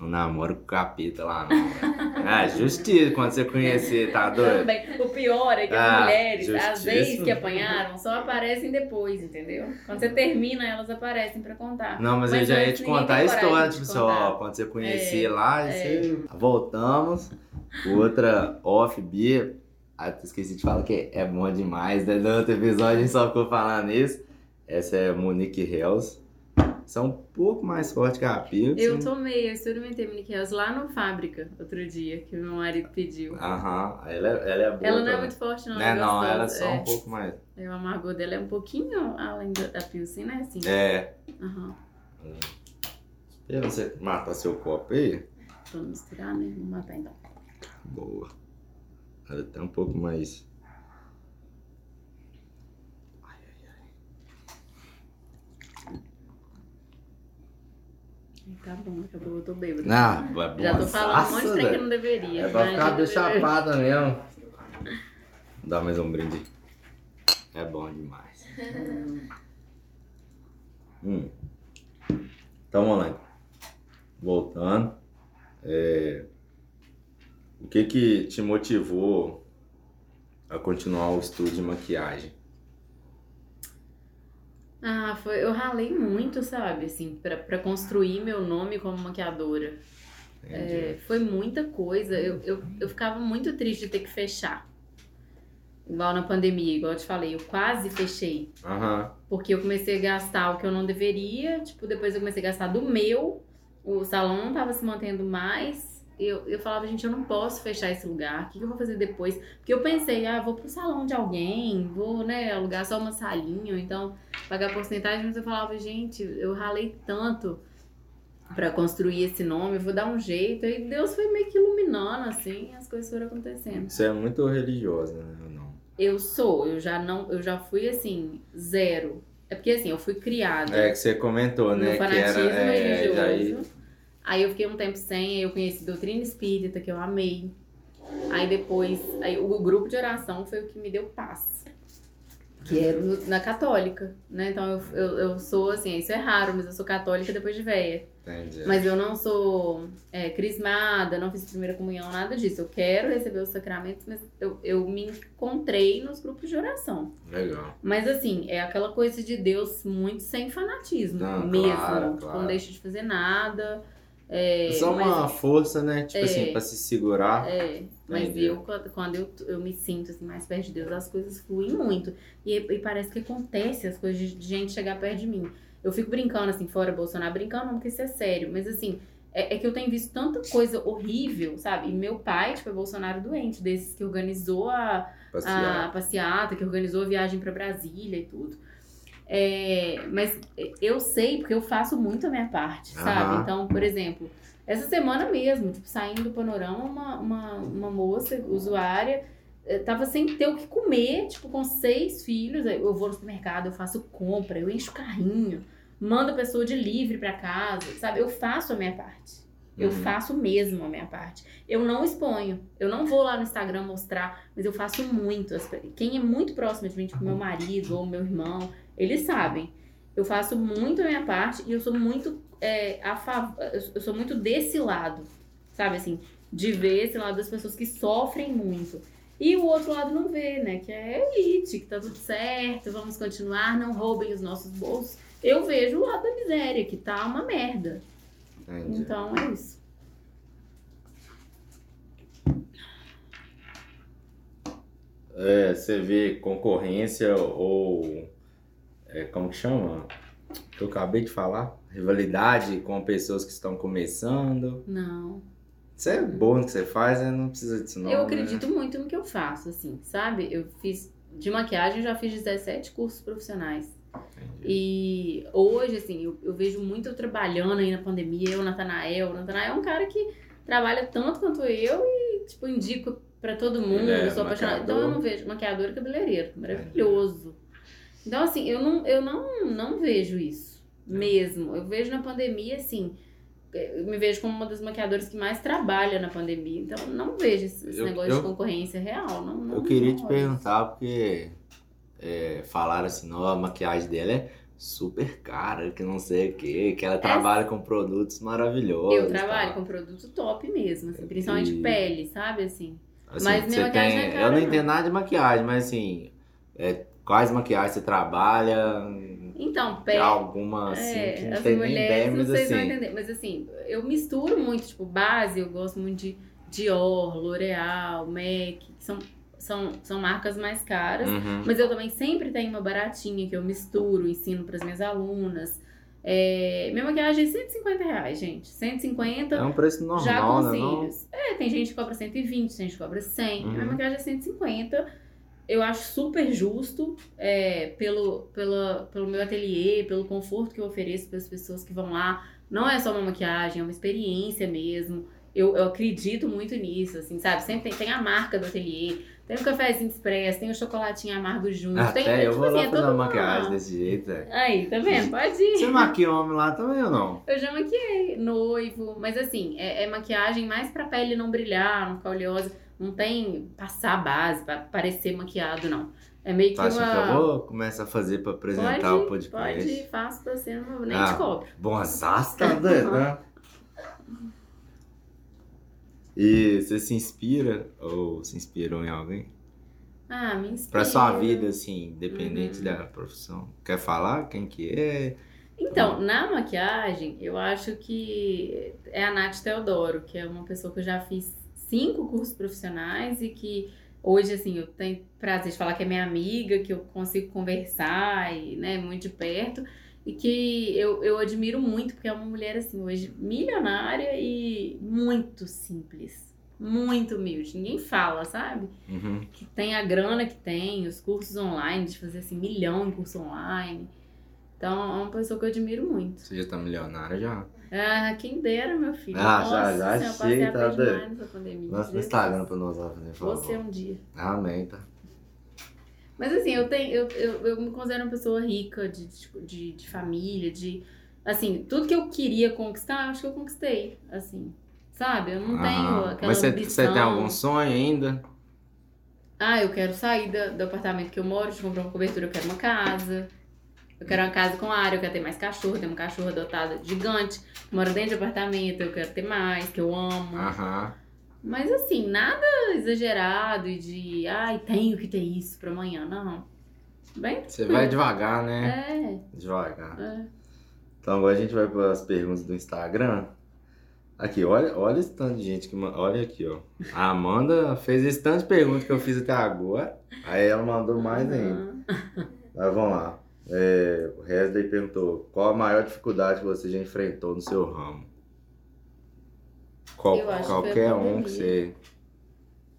Não namoro com capeta lá, não. velho. Ah, justiça quando você conhecer, tá doido? também. O pior é que Ah, as mulheres, às vezes que apanharam, só aparecem depois, entendeu? Quando você termina, elas aparecem pra contar. Não, mas, eu Mas já ia te contar a história, tipo te assim, quando você conhecer É, lá, é. você... voltamos. Outra off Bia, ah, esqueci de falar que é bom demais, né? No outro episódio a gente só ficou falando nisso. Essa é Monique Hells. São um pouco mais forte que a Pia. Eu assim. tomei, eu experimentei Monique House lá no Fábrica, outro dia, que meu marido pediu. Aham, ela, é- ela é boa. Ela não é também. muito forte, não. Né, não, gostosa, ela é só é. um pouco mais. É, O amargor dela é um pouquinho além da, Pilsen, né? Assim. É. Aham. E você matar seu copo aí? Não misturar, né? Vamos matar então. Boa. Ela tá um pouco mais. Tá bom, acabou, eu tô bêbada. Ah, boa, Já tô falando um monte de trem que não deveria. É pra mas ficar deveria. chapada mesmo. Dá mais um brinde. É bom demais. Hum. Então vamos lá. Voltando. É, O que que te motivou a continuar o estudo de maquiagem? Ah, foi, eu ralei muito, sabe, assim, pra construir meu nome como maquiadora. É, foi muita coisa. Eu, eu, eu ficava muito triste de ter que fechar. Igual na pandemia, igual eu te falei, eu quase fechei. Aham. Porque eu comecei a gastar o que eu não deveria, tipo, depois eu comecei a gastar do meu, o salão não tava se mantendo mais. Eu, eu falava, gente, eu não posso fechar esse lugar, o que, eu vou fazer depois? Porque eu pensei, ah, vou pro salão de alguém, vou, né, alugar só uma salinha, ou então pagar porcentagem, mas eu falava, gente, eu ralei tanto pra construir esse nome, eu vou dar um jeito. Aí Deus foi meio que iluminando, assim, as coisas foram acontecendo. Você é muito religiosa, né? Eu não. Eu sou, eu já não, eu já fui assim, zero. É porque assim, eu fui criada É que você comentou, né? Que era. É, religioso. daí- Aí eu fiquei um tempo sem, aí eu conheci doutrina espírita, que eu amei. Aí depois, aí o grupo de oração foi o que me deu paz. Que era no- na católica, né? Então eu, eu, eu sou assim, isso é raro, mas eu sou católica depois de véia. Entendi. Mas eu não sou é, crismada, não fiz primeira comunhão, nada disso. Eu quero receber os sacramentos, mas eu, eu me encontrei nos grupos de oração. Legal. Mas assim, é aquela coisa de Deus muito sem fanatismo Não, mesmo. claro, claro. Não deixa de fazer nada. É, É só uma mas, força, né? Tipo É. assim, pra se segurar. é, mas Entendi. eu, quando eu, eu me sinto assim, mais perto de Deus, as coisas fluem muito. E, e parece que acontece as coisas de, de gente chegar perto de mim. Eu fico brincando assim, fora Bolsonaro, brincando não, porque isso é sério, mas assim, é, é que eu tenho visto tanta coisa horrível, sabe? E meu pai, tipo, é Bolsonaro doente, desses que organizou a, Passear. a passeata, que organizou a viagem pra Brasília e tudo. É, mas eu sei porque eu faço muito a minha parte, sabe? Aham. Então, por exemplo, essa semana mesmo, tipo, saindo do panorama, uma, uma, uma moça usuária eh, tava sem ter o que comer, tipo, com seis filhos. Eu vou no supermercado, eu faço compra, eu encho o carrinho, mando a pessoa de livre pra casa, sabe? Eu faço a minha parte. Eu Uhum. faço mesmo a minha parte. Eu não exponho. Eu não vou lá no Instagram mostrar, mas eu faço muito. Quem é muito próximo de mim, tipo meu marido ou meu irmão, eles sabem. Eu faço muito a minha parte e eu sou muito é, a fav... eu sou muito desse lado, sabe assim, de ver esse lado das pessoas que sofrem muito. E o outro lado não vê, né? Que é elite, que tá tudo certo, vamos continuar, não roubem os nossos bolsos. eu vejo o lado da miséria, que tá uma merda. Entendi. Então é isso. É, você vê concorrência ou. é, como que chama? Que eu acabei de falar. Rivalidade com pessoas que estão começando. Não. Isso é bom no que você faz, né? Não precisa disso, não. eu né? acredito muito no que eu faço, assim, sabe? Eu fiz de maquiagem, eu já fiz 17 cursos profissionais. Entendi. E hoje, assim, eu, eu vejo muito eu trabalhando aí na pandemia, eu, Natanael. O Natanael é um cara que trabalha tanto quanto eu e, tipo, indico pra todo mundo. É eu sou apaixonada. Então eu não vejo maquiador e cabeleireiro. Maravilhoso. Então, assim, eu não, eu não, não vejo isso mesmo. Eu vejo na pandemia, assim. Eu me vejo como uma das maquiadoras que mais trabalha na pandemia. Então, eu não vejo esse, Eu- negócio eu- de concorrência real. Não, não, Eu queria não te perguntar, porque é, falaram assim, a maquiagem dela é super cara, que não sei o quê, que ela trabalha com produtos maravilhosos. É Eu trabalho tal. com produto top mesmo, assim, principalmente E- pele, sabe, assim. Assim, Mas minha maquiagem tem- é cara, Eu não não. entendo nada de maquiagem, mas assim, é, quais maquiagens você trabalha? Então, pele, alguma assim, que é, não as tem nem mulheres, ideia, não mas vão assim. entender, mas assim, eu misturo muito, tipo, base, eu gosto muito de Dior, L'Oreal, MAC, que são, são, são marcas mais caras, Uhum. mas eu também sempre tenho uma baratinha que eu misturo, ensino para as minhas alunas. É, minha maquiagem é 150 reais, gente, 150 É um preço Já normal, com né? Cílios. É, tem gente que cobra 120, tem gente que cobra 100. Uhum. Minha maquiagem é 150. Eu acho super justo é, pelo, pela, pelo meu ateliê, pelo conforto que eu ofereço para as pessoas que vão lá. Não é só uma maquiagem, é uma experiência mesmo. Eu, eu acredito muito nisso, assim, sabe? Sempre tem, tem a marca do ateliê, tem o cafezinho expresso, tem o chocolatinho amargo junto. Até tem, eu tipo vou assim, lá é fazer uma maquiagem desse jeito, é. Aí, tá vendo? Pode ir. Você maquia homem lá também ou não? Eu já maquiei noivo, mas assim, é, é maquiagem mais pra pele não brilhar, não ficar oleosa. Não tem passar base pra parecer maquiado, não. É meio que Tá que eu uma. vou começar a fazer pra apresentar Pode, o podcast? pode, faço pra você, não, nem Ah. te cobro. Bom azar, tá doido, né? E você se inspira ou se inspirou em alguém? Ah, me inspira. Pra sua vida, assim, independente Uhum. da profissão. Quer falar quem que é? Então, na maquiagem, eu acho que é a Nath Teodoro, que é uma pessoa que eu já fiz cinco cursos profissionais e que hoje, assim, eu tenho prazer de falar que é minha amiga, que eu consigo conversar e, né, muito de perto. E que eu, eu admiro muito, porque é uma mulher, assim, hoje milionária e muito simples. Muito humilde. Ninguém fala, sabe? Uhum. que tem a grana que tem, os cursos online, de fazer assim, milhão em curso online. Então, é uma pessoa que eu admiro muito. Você já tá milionária já? Ah, quem dera, meu filho. Ah, Nossa, já, já achei, tá doido. Lança no. Instagram pra nós lá fazer, favor. Você um dia. Amém, tá? Mas assim, eu tenho, eu, eu, eu me considero uma pessoa rica de, de, de, de família, de. Assim, tudo que eu queria conquistar, eu acho que eu conquistei. Assim. Sabe? Eu não tenho Aham. aquela Mas você, tem algum sonho ainda? Ah, eu quero sair da- do apartamento que eu moro, de comprar uma cobertura, eu quero uma casa. Eu quero uma casa com área, eu quero ter mais cachorro, ter uma cachorra adotada gigante, que mora dentro de apartamento, eu quero ter mais, que eu amo. Aham. Mas assim, nada exagerado e de, ai, tenho que ter isso pra amanhã, não. Bem, Você vai devagar, né? é, Devagar. é. Então agora a gente vai para as perguntas do Instagram. Aqui, olha, olha esse tanto de gente que. Olha aqui, ó. A Amanda fez esse tanto de perguntas que eu fiz até agora. Aí ela mandou mais ainda. Aham. Mas vamos lá. É, o Wesley perguntou: qual a maior dificuldade que você já enfrentou no seu ramo? Qual, qualquer um que pandemia. você.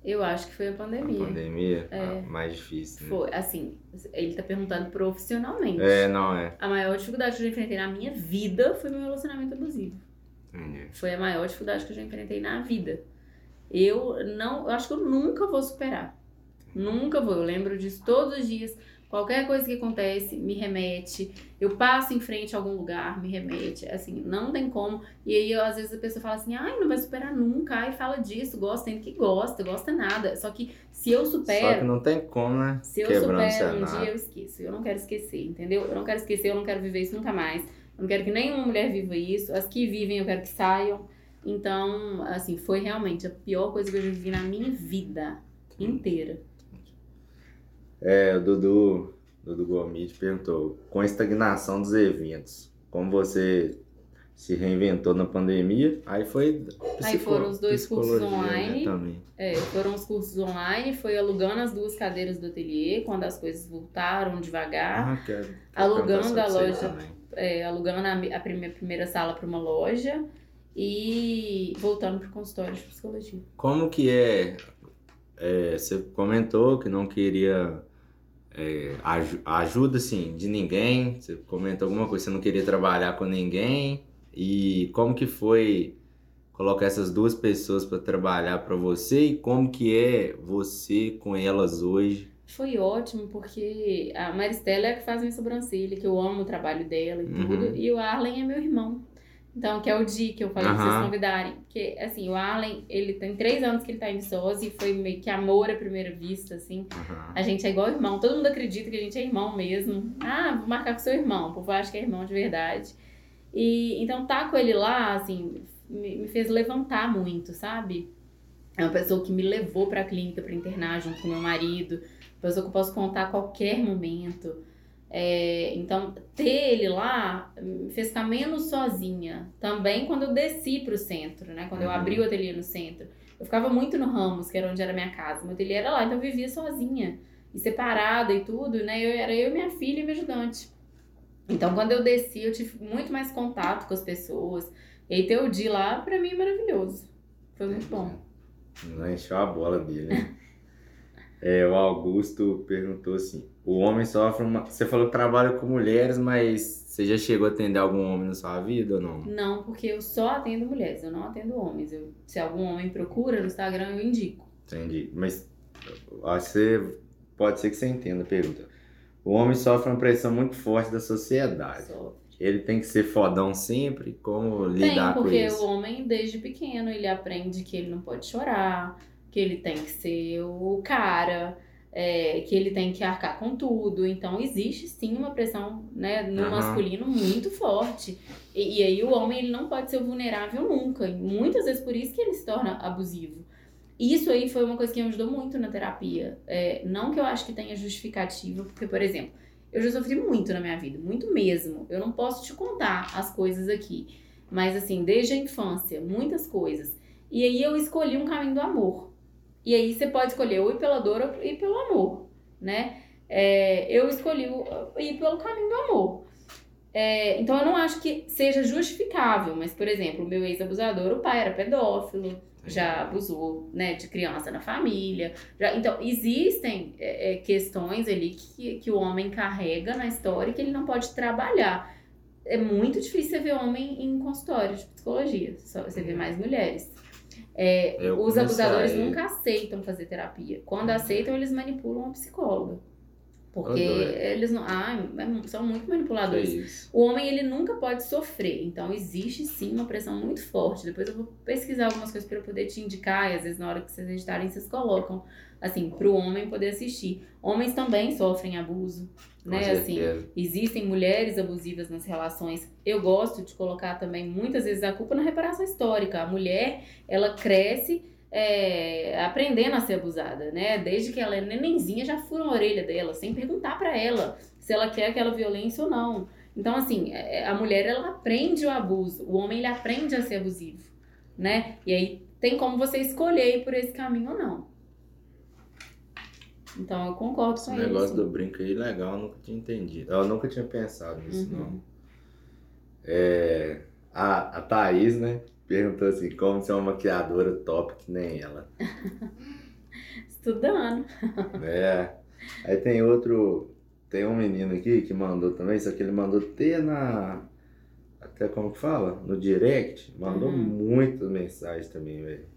Eu acho que foi a A pandemia. pandemia? É. a mais difícil. Né? Foi, assim, ele tá perguntando profissionalmente. É, não é. A maior dificuldade que eu já enfrentei na minha vida foi meu relacionamento abusivo. Entendi. Foi a maior dificuldade que eu já enfrentei na vida. Eu não, eu acho que eu nunca vou superar. Nunca vou. Eu lembro disso todos os dias. Qualquer coisa que acontece me remete. Eu passo em frente a algum lugar, me remete. Assim, não tem como. E aí, eu, às vezes, a pessoa fala assim: ai, não vai superar nunca. Ai, fala disso. Gosta, tem que gosta, gosta nada. Só que se eu Só que supero. não tem como, né? Se eu Quebrando o supero um dia, eu esqueço. Eu não quero esquecer, entendeu? Eu não quero esquecer, eu não quero viver isso nunca mais. Eu não quero que nenhuma mulher viva isso. As que vivem, eu quero que saiam. Então, assim, foi realmente a pior coisa que eu já vivi na minha vida inteira. É, o Dudu, do Gomit perguntou: com a estagnação dos eventos, como você se reinventou na pandemia? Aí foi. Aí foram os dois cursos né, online. também. É, foram os cursos online, foi alugando as duas cadeiras do ateliê, quando as coisas voltaram devagar. Ah, quero, quero Alugando a loja. é, alugando a, a primeira, primeira sala para uma loja e voltando pro consultório de psicologia. Como que é, é, Você comentou que não queria é, aju- ajuda assim de ninguém. Você comentou alguma coisa, você não queria trabalhar com ninguém. E como que foi colocar essas duas pessoas para trabalhar para você e como que é você com elas hoje? Foi ótimo, porque a Maristela é a que faz minha sobrancelha, que eu amo o trabalho dela e Uhum. tudo, e o Arlen é meu irmão. Então, que é o Di, que eu falei pra vocês convidarem. Porque, assim, o Arlen, ele tem três anos que ele tá em Viçosa e foi meio que amor à primeira vista, assim. Aham. A gente é igual irmão, todo mundo acredita que a gente é irmão mesmo. Ah, vou marcar com seu irmão, o povo acha que é irmão de verdade. E então tá com ele lá, assim, me, me fez levantar muito, sabe? É uma pessoa que me levou pra clínica pra internar junto com meu marido, uma pessoa que eu posso contar a qualquer momento. É, então, ter ele lá fez ficar menos sozinha. Também quando eu desci pro centro, né? Quando eu Uhum. abri o ateliê no centro. Eu ficava muito no Ramos, que era onde era minha casa. Meu ateliê era lá, então eu vivia sozinha. E separada e tudo, né? Eu, era eu, minha filha e minha ajudante. Então, quando eu desci, eu tive muito mais contato com as pessoas. E aí, ter o Di lá, pra mim, é maravilhoso. Foi muito bom. Não encheu a bola dele, né? É, o Augusto perguntou assim: o homem sofre uma. Você falou que trabalha com mulheres, mas você já chegou a atender algum homem na sua vida ou não? Não, porque eu só atendo mulheres, eu não atendo homens. Eu, se algum homem procura no Instagram, eu indico. Entendi. Mas você. Pode ser que você entenda a pergunta. O homem sofre uma pressão muito forte da sociedade. Só. Ele tem que ser fodão sempre? Como Tem, lidar com porque isso? o homem, desde pequeno, ele aprende que ele não pode chorar, que ele tem que ser o cara, é, que ele tem que arcar com tudo. Então, existe sim uma pressão né, no Aham. masculino muito forte. E, e aí, o homem ele não pode ser vulnerável nunca. E muitas vezes por isso que ele se torna abusivo. Isso aí foi uma coisa que me ajudou muito na terapia. É, não que eu acho que tenha justificativa, porque, por exemplo, eu já sofri muito na minha vida, muito mesmo. Eu não posso te contar as coisas aqui. Mas assim, desde a infância, muitas coisas. E aí eu escolhi um caminho do amor. E aí você pode escolher ou ir pela dor ou ir pelo amor, né? É, eu escolhi ir pelo caminho do amor. É, então eu não acho que seja justificável, mas, por exemplo, o meu ex-abusador, o pai era pedófilo, já abusou né, de criança na família. já- então, existem é, é, questões ali que, que o homem carrega na história que ele não pode trabalhar. É muito difícil você ver homem em consultório de psicologia, só você vê mais mulheres. É, os abusadores a- nunca aceitam fazer terapia. Quando aceitam, eles manipulam a psicóloga. Porque eles não. Ah, são muito manipuladores. O homem, ele nunca pode sofrer. Então, existe sim uma pressão muito forte. Depois eu vou pesquisar algumas coisas para eu poder te indicar. E às vezes, na hora que vocês editarem, vocês colocam, assim, para o homem poder assistir. Homens também sofrem abuso, Com né? Assim, existem mulheres abusivas nas relações. Eu gosto de colocar também, muitas vezes, a culpa na reparação histórica. A mulher, ela cresce. é, aprendendo a ser abusada, né? Desde que ela é nenenzinha, já furam a orelha dela, sem perguntar pra ela se ela quer aquela violência ou não. Então, assim, é- a mulher, ela aprende o abuso. O homem, ele aprende a ser abusivo, né? E aí, tem como você escolher ir por esse caminho ou não. Então, eu concordo Esse com negócio isso. do brinco aí, legal, eu nunca tinha entendido. Eu nunca tinha pensado nisso, Uhum. não. É, a, a Thaís, né, perguntou assim, como ser uma maquiadora top que nem ela. Estudando. É. Aí tem outro, tem um menino aqui que mandou também, só que ele mandou até na, até como que fala? No direct, mandou Uhum. muitas mensagens também, velho.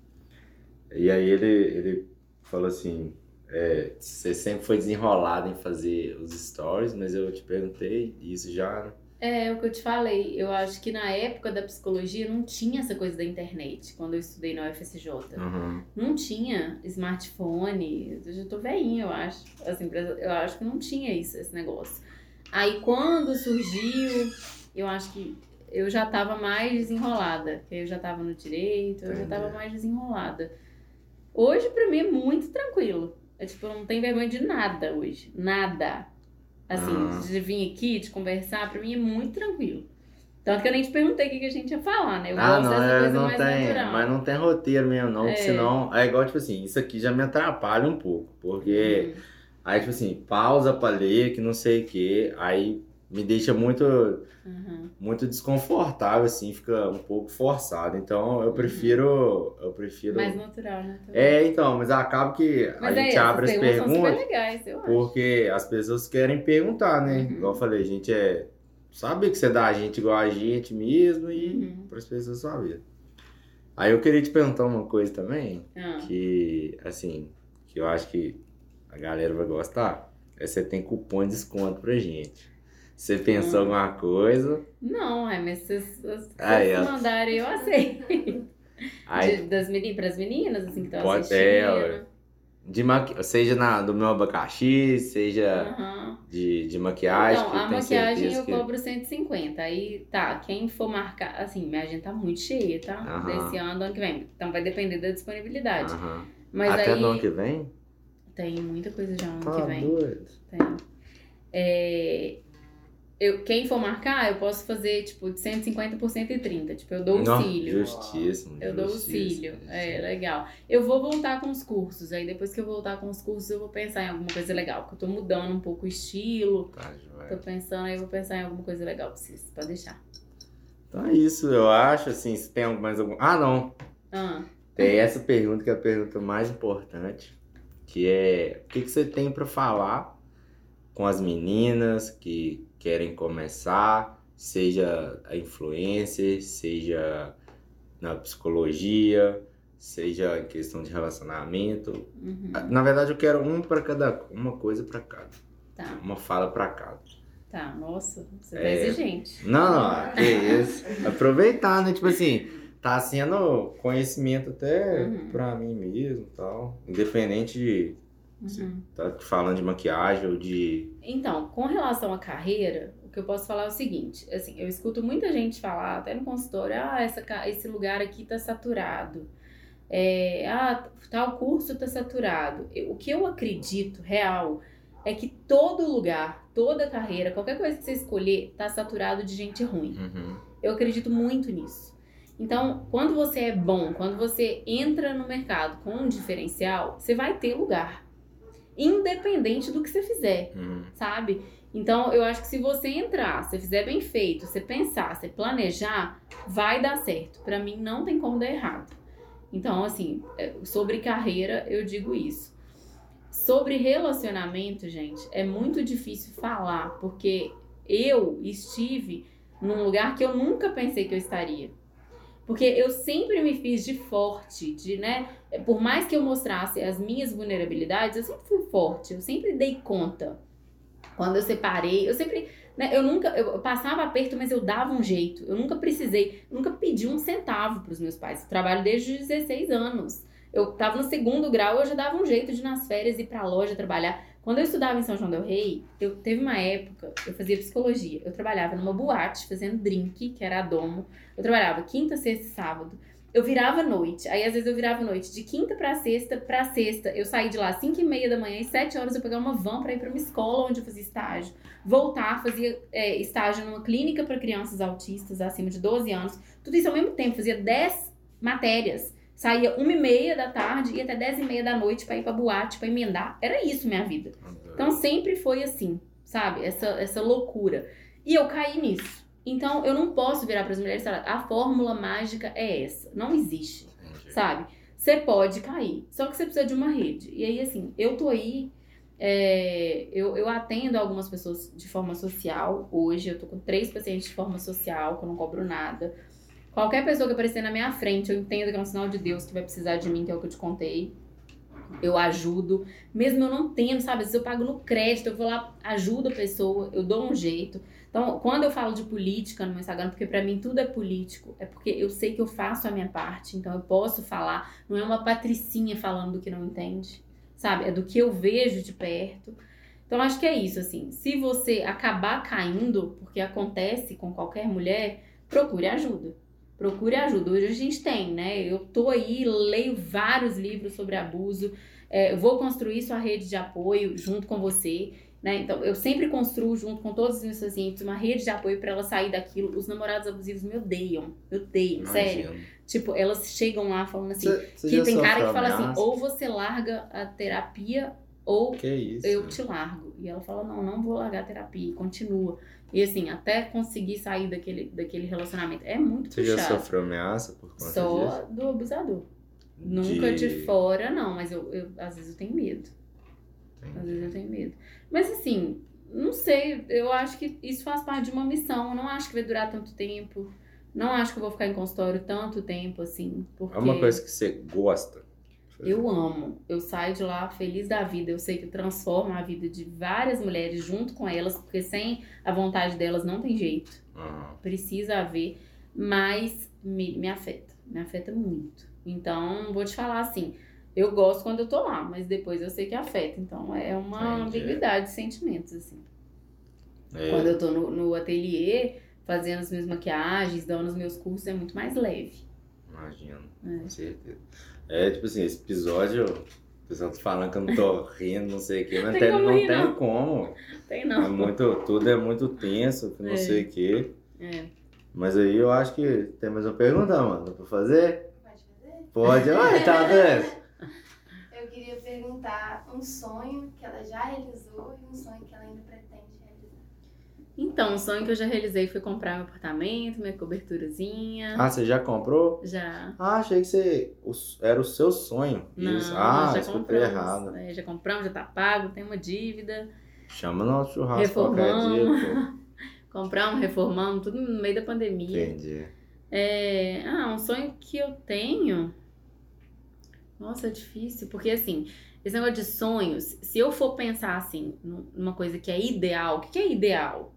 E aí ele, ele falou assim, é, você sempre foi desenrolado em fazer os stories, mas eu te perguntei isso já, né? É o que eu te falei. Eu acho que na época da psicologia não tinha essa coisa da internet, quando eu estudei na UFSJ. Uhum. Não tinha smartphone. Eu já tô velhinha, eu acho. Assim, eu acho que não tinha isso, esse negócio. Aí quando surgiu, eu acho que eu já tava mais desenrolada. que Eu já tava no direito, eu já tava mais desenrolada. Hoje, pra mim, é muito tranquilo. É tipo, eu não tenho vergonha de nada hoje. Nada. Assim, Aham. de vir aqui, de conversar, pra mim é muito tranquilo. Tanto que eu nem te perguntei o que que a gente ia falar, né? Eu ah, gosto não, dessa é, coisa não mais tem, natural. mas não tem roteiro mesmo, não, porque É. senão é igual, tipo assim, isso aqui já me atrapalha um pouco, porque Uhum. aí, tipo assim, pausa pra ler, que não sei o que, aí me deixa muito, Uhum. muito desconfortável, assim, fica um pouco forçado, então eu prefiro, eu prefiro... Mais natural, né? É, então, mas acaba que Mas a é, gente abre as perguntas legais, eu acho. porque as pessoas querem perguntar, né? Uhum. Igual eu falei, a gente é... Sabe que você dá a gente igual a gente mesmo e Uhum. para as pessoas saberem. Aí eu queria te perguntar uma coisa também, Ah. que, assim, que eu acho que a galera vai gostar. É você tem cupom de desconto pra gente. Você pensou Hum. alguma coisa, Não, é, mas se vocês mandarem, eu aceito. aí De, das meninas, pras meninas, assim, que estão Pode- assistindo. é, de maqui... seja na, do meu abacaxi, seja Aham. de, de maquiagem. Então, a maquiagem eu que- cobro 150. Aí, tá, quem for marcar, assim, minha agenda tá muito cheia, tá? Aham. Desse ano, do ano que vem. Então vai depender da disponibilidade. Aham. Mas Até aí no ano que vem? tem muita coisa já ano Tá que vem. doido. Tem. É, eu, quem for marcar, eu posso fazer, tipo, de 150 por 130. Tipo, eu dou o Não, cílio. Justíssimo. Eu dou o cílio. É, legal. Eu vou voltar com os cursos. Aí depois que eu voltar com os cursos, eu vou pensar em alguma coisa legal. Porque eu tô mudando um pouco o estilo. Tá, joia. Tô pensando, aí eu vou pensar em alguma coisa legal pra vocês, pra deixar. Então é isso, eu acho, assim, se tem mais algum... Ah, não. Ah, Tem essa pergunta que é a pergunta mais importante, que é o que, que você tem pra falar com as meninas que querem começar, seja a influencer, seja na psicologia, seja em questão de relacionamento. uhum, Na verdade, eu quero um para cada, uma coisa pra cada, tá, uma fala pra cada. tá. Nossa, você tá É. exigente. Não, não, que isso. Aproveitar, né? Tipo assim, tá sendo conhecimento até Uhum. pra mim mesmo e tal. Independente de Uhum. tá falando de maquiagem ou de. Então, com relação à carreira, o que eu posso falar é o seguinte, assim, eu escuto muita gente falar, até no consultório, ah, essa, esse lugar aqui tá saturado. É, ah, tal curso tá saturado. O que eu acredito real é que todo lugar, toda carreira, qualquer coisa que você escolher, tá saturado de gente ruim. Uhum. Eu acredito muito nisso. Então, quando você é bom, quando você entra no mercado com um diferencial, você vai ter lugar. Independente do que você fizer Uhum. sabe? Então, eu acho que se você entrar, se fizer bem feito, você pensar, você planejar, vai dar certo. Pra mim, não tem como dar errado. Então, assim, é, sobre carreira, eu digo isso. Sobre relacionamento, gente, é muito difícil falar, porque eu estive num lugar que eu nunca pensei que eu estaria. Porque eu sempre me fiz de forte, de, né? Por mais que eu mostrasse as minhas vulnerabilidades, eu sempre fui forte, eu sempre dei conta. Quando eu separei, eu sempre, né, eu nunca, eu passava aperto, mas eu dava um jeito. Eu nunca precisei, nunca pedi um centavo pros meus pais. Eu trabalho desde os 16 anos. Eu tava no segundo grau, eu já dava um jeito de ir nas férias ir pra loja trabalhar. Quando eu estudava em São João del Rei, eu teve uma época, eu fazia psicologia. Eu trabalhava numa boate fazendo drink, que era a Domo. Eu trabalhava quinta, sexta e sábado. Eu virava noite. Aí às vezes eu virava noite de quinta pra sexta, pra sexta. Eu saí de lá às 5 e meia da manhã e 7 horas eu pegava uma van pra ir pra uma escola onde eu fazia estágio. Voltar, fazia é, estágio numa clínica pra crianças autistas acima de 12 anos. Tudo isso ao mesmo tempo, fazia 10 matérias. Saía uma e meia da tarde e até 10 e meia da noite pra ir pra boate, pra emendar. Era isso minha vida. Então sempre foi assim, sabe? Essa, essa loucura. E eu caí nisso. Então eu não posso virar para as mulheres e falar, a fórmula mágica é essa. Não existe, sabe? Você pode cair, só que você precisa de uma rede. E aí, assim, eu tô aí, é, eu, eu atendo algumas pessoas de forma social hoje. Eu tô com três pacientes de forma social, que eu não cobro nada. Qualquer pessoa que aparecer na minha frente, eu entendo que é um sinal de Deus que vai precisar de mim, que é o que eu te contei. Eu ajudo, mesmo eu não tendo, sabe? Vezes eu pago no crédito, eu vou lá, ajudo a pessoa, eu dou um jeito. Então, quando eu falo de política no meu Instagram, porque pra mim tudo é político, é porque eu sei que eu faço a minha parte, então eu posso falar. Não é uma patricinha falando do que não entende, sabe? É do que eu vejo de perto. Então, acho que é isso, assim. Se você acabar caindo, porque acontece com qualquer mulher, procure ajuda. Procure ajuda. Hoje a gente tem, né? Eu tô aí, leio vários livros sobre abuso, é, vou construir sua rede de apoio junto com você. Né? Então, eu sempre construo junto com todos os meus pacientes uma rede de apoio para ela sair daquilo. Os namorados abusivos me odeiam, me odeiam, sério. Imagino. Tipo, elas chegam lá falando assim, Você- você que tem cara que fala assim, ou você larga a terapia ou Que isso? eu te largo. E ela fala, não, não vou largar a terapia, e continua. E assim, até conseguir sair daquele, daquele relacionamento. É muito Você já puxado. sofreu ameaça por conta disso? Só do abusador. Nunca de... fora, não, mas eu, eu- às vezes eu tenho medo. Às vezes eu tenho medo. Mas assim, não sei, eu acho que isso faz parte de uma missão. Eu não acho que vai durar tanto tempo. Não acho que eu vou ficar em consultório tanto tempo, assim. Porque É uma coisa que você gosta. Eu amo. Eu saio de lá feliz da vida. Eu sei que eu transformo a vida de várias mulheres junto com elas, porque sem a vontade delas não tem jeito. Aham. Precisa haver. Mas me, me afeta. Me afeta muito. Então, vou te falar assim. Eu gosto quando eu tô lá, mas depois eu sei que afeta. Então, é uma Entendi. ambiguidade de sentimentos, assim. É. Quando eu tô no, no ateliê, fazendo as minhas maquiagens, dando os meus cursos, é muito mais leve. Imagino, É. com certeza. É, tipo assim, esse episódio, o pessoal tá falando que eu não tô rindo, não sei o quê, mas Tem tem- como não rir, tem não. como. Tem É não. muito, tudo é muito tenso, que não É. sei o quê. É. Mas aí eu acho que tem mais uma pergunta, mano, pra fazer? Pode fazer? Pode, olha, tá vendo? Eu queria perguntar um sonho que ela já realizou e um sonho que ela ainda pretende. Então, o sonho que eu já realizei foi comprar meu apartamento, minha coberturazinha. Ah, você já comprou? Já. Ah, achei que você, era o seu sonho. Não, Isso. Ah, já compramos. errado. É, já compramos, já tá pago, tem uma dívida. Chama no nosso churrasco qualquer dia, Reformamos. Compramos, reformamos, tudo no meio da pô. pandemia. Entendi. É, ah, um sonho que eu tenho. Nossa, é difícil, porque assim, esse negócio de sonhos, se eu for pensar assim, num- numa coisa que é ideal, o que é ideal?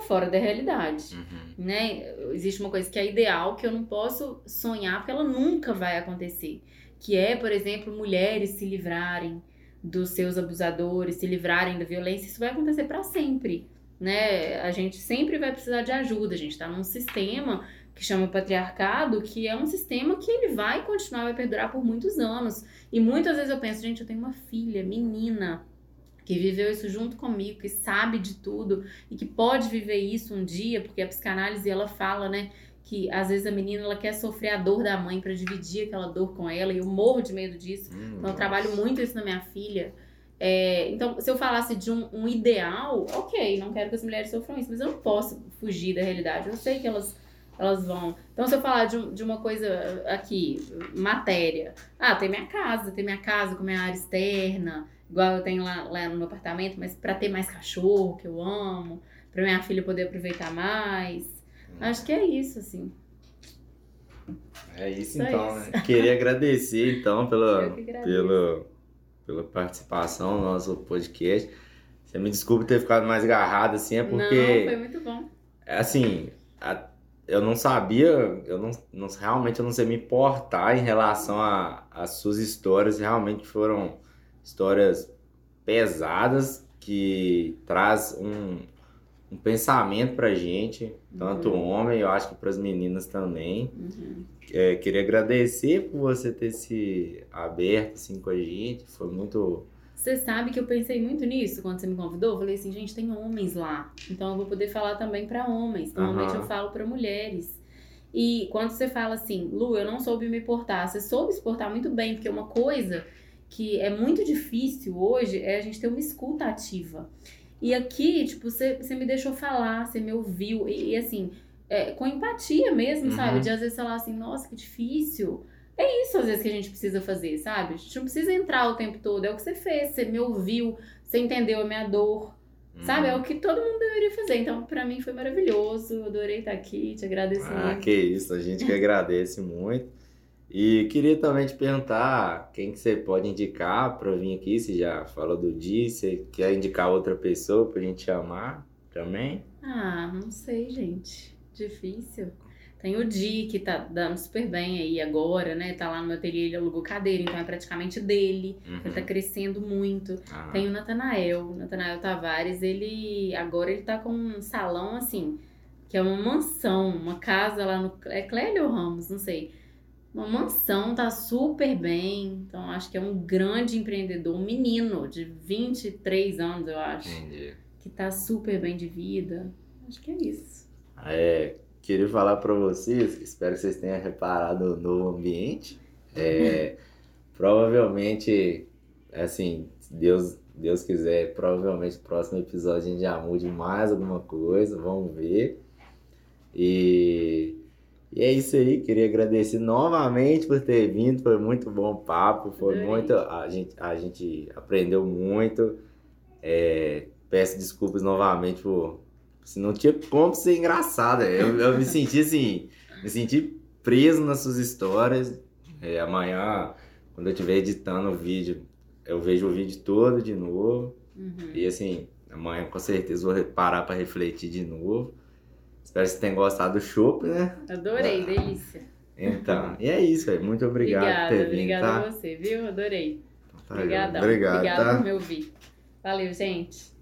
É fora da realidade, Uhum. né? Existe uma coisa que é ideal que eu não posso sonhar porque ela nunca vai acontecer, que é, por exemplo, mulheres se livrarem dos seus abusadores, se livrarem da violência, isso vai acontecer para sempre, né? A gente sempre vai precisar de ajuda, a gente tá num sistema que chama patriarcado, que é um sistema que ele vai continuar, vai perdurar por muitos anos. E muitas vezes eu penso, gente, eu tenho uma filha, menina, que viveu isso junto comigo, que sabe de tudo e que pode viver isso um dia, porque a psicanálise ela fala, né, que às vezes a menina ela quer sofrer a dor da mãe para dividir aquela dor com ela, e eu morro de medo disso. Hum, Então, eu trabalho muito isso na minha filha. É, então, se eu falasse de um, um ideal, ok, não quero que as mulheres sofram isso, mas eu não posso fugir da realidade. Eu sei que elas, elas vão. Então, se eu falar de, um- de uma coisa aqui, matéria, ah, tem minha casa, tem minha casa com minha área externa, igual eu tenho lá, lá no meu apartamento, mas pra ter mais cachorro, que eu amo, pra minha filha poder aproveitar mais. Hum. Acho que é isso, assim. É isso Só então, isso. né? Queria agradecer então pela, pela, pela participação no nosso podcast. Você me desculpe ter ficado mais agarrado assim, é Não, porque, foi muito bom. assim, a- eu não sabia, eu não, não- realmente eu não sei me portar em relação a- às suas histórias, realmente foram histórias pesadas que traz um, um pensamento pra gente, tanto Uhum. homem, eu acho que para as meninas também. Uhum. É, queria agradecer por você ter se aberto assim com a gente. Foi muito. Você sabe que eu pensei muito nisso quando você me convidou. Eu falei assim, gente, tem homens lá. Então eu vou poder falar também pra homens. Normalmente Aham. eu falo pra mulheres. E quando você fala assim, Lu, eu não soube me portar. Você soube se portar muito bem, porque uma coisa que é muito difícil hoje é a gente ter uma escuta ativa. E aqui, tipo, você, me deixou falar, você me ouviu. E, e, assim, é, com empatia mesmo, Uhum. sabe? De às vezes falar assim, nossa, que difícil. É isso às vezes que a gente precisa fazer, sabe? A gente não precisa entrar o tempo todo. É o que você fez, você me ouviu, você entendeu a minha dor, sabe? É o que todo mundo deveria fazer. Então, pra mim foi maravilhoso. Adorei estar aqui, te agradeço Ah, muito. que isso, a gente que agradece muito. E queria também te perguntar quem que você pode indicar para vir aqui. Você já falou do Di, você quer indicar outra pessoa pra gente chamar também? Ah, não sei, gente. Difícil. Tem o Di, que tá dando super bem aí agora, né? Tá lá no meu ateliê, ele alugou cadeira, então é praticamente dele. Ele tá Uhum. crescendo muito. Ah, Tem o Natanael, o Natanael Tavares, ele agora ele tá com um salão assim, que é uma mansão, uma casa lá no é Clélio Ramos, não sei. Uma mansão, tá super bem. Então, acho que é um grande empreendedor, um menino de 23 anos, eu acho, Entendi. que tá super bem de vida. Acho que é isso. É, queria falar para vocês, espero que vocês tenham reparado no ambiente. É, provavelmente, assim, se Deus, Deus quiser, provavelmente no próximo episódio a gente já mude mais alguma coisa, vamos ver. E, e é isso aí, queria agradecer novamente por ter vindo, foi muito bom o papo, foi Adorei. muito, a gente, a gente aprendeu muito. É, peço desculpas novamente por se não tinha como ser engraçado. Eu, eu me senti assim, me senti preso nas suas histórias. É, amanhã, quando eu estiver editando o vídeo, eu vejo o vídeo todo de novo. Uhum. E assim, amanhã com certeza vou parar para refletir de novo. Espero que você tenha gostado do chopp, né? Adorei, delícia. Então, e é isso, velho. Muito obrigado obrigada, por ter vindo, obrigada tá? a você, viu? Adorei. Tá, Obrigadão. Obrigado, Obrigada tá? por me ouvir. Valeu, gente.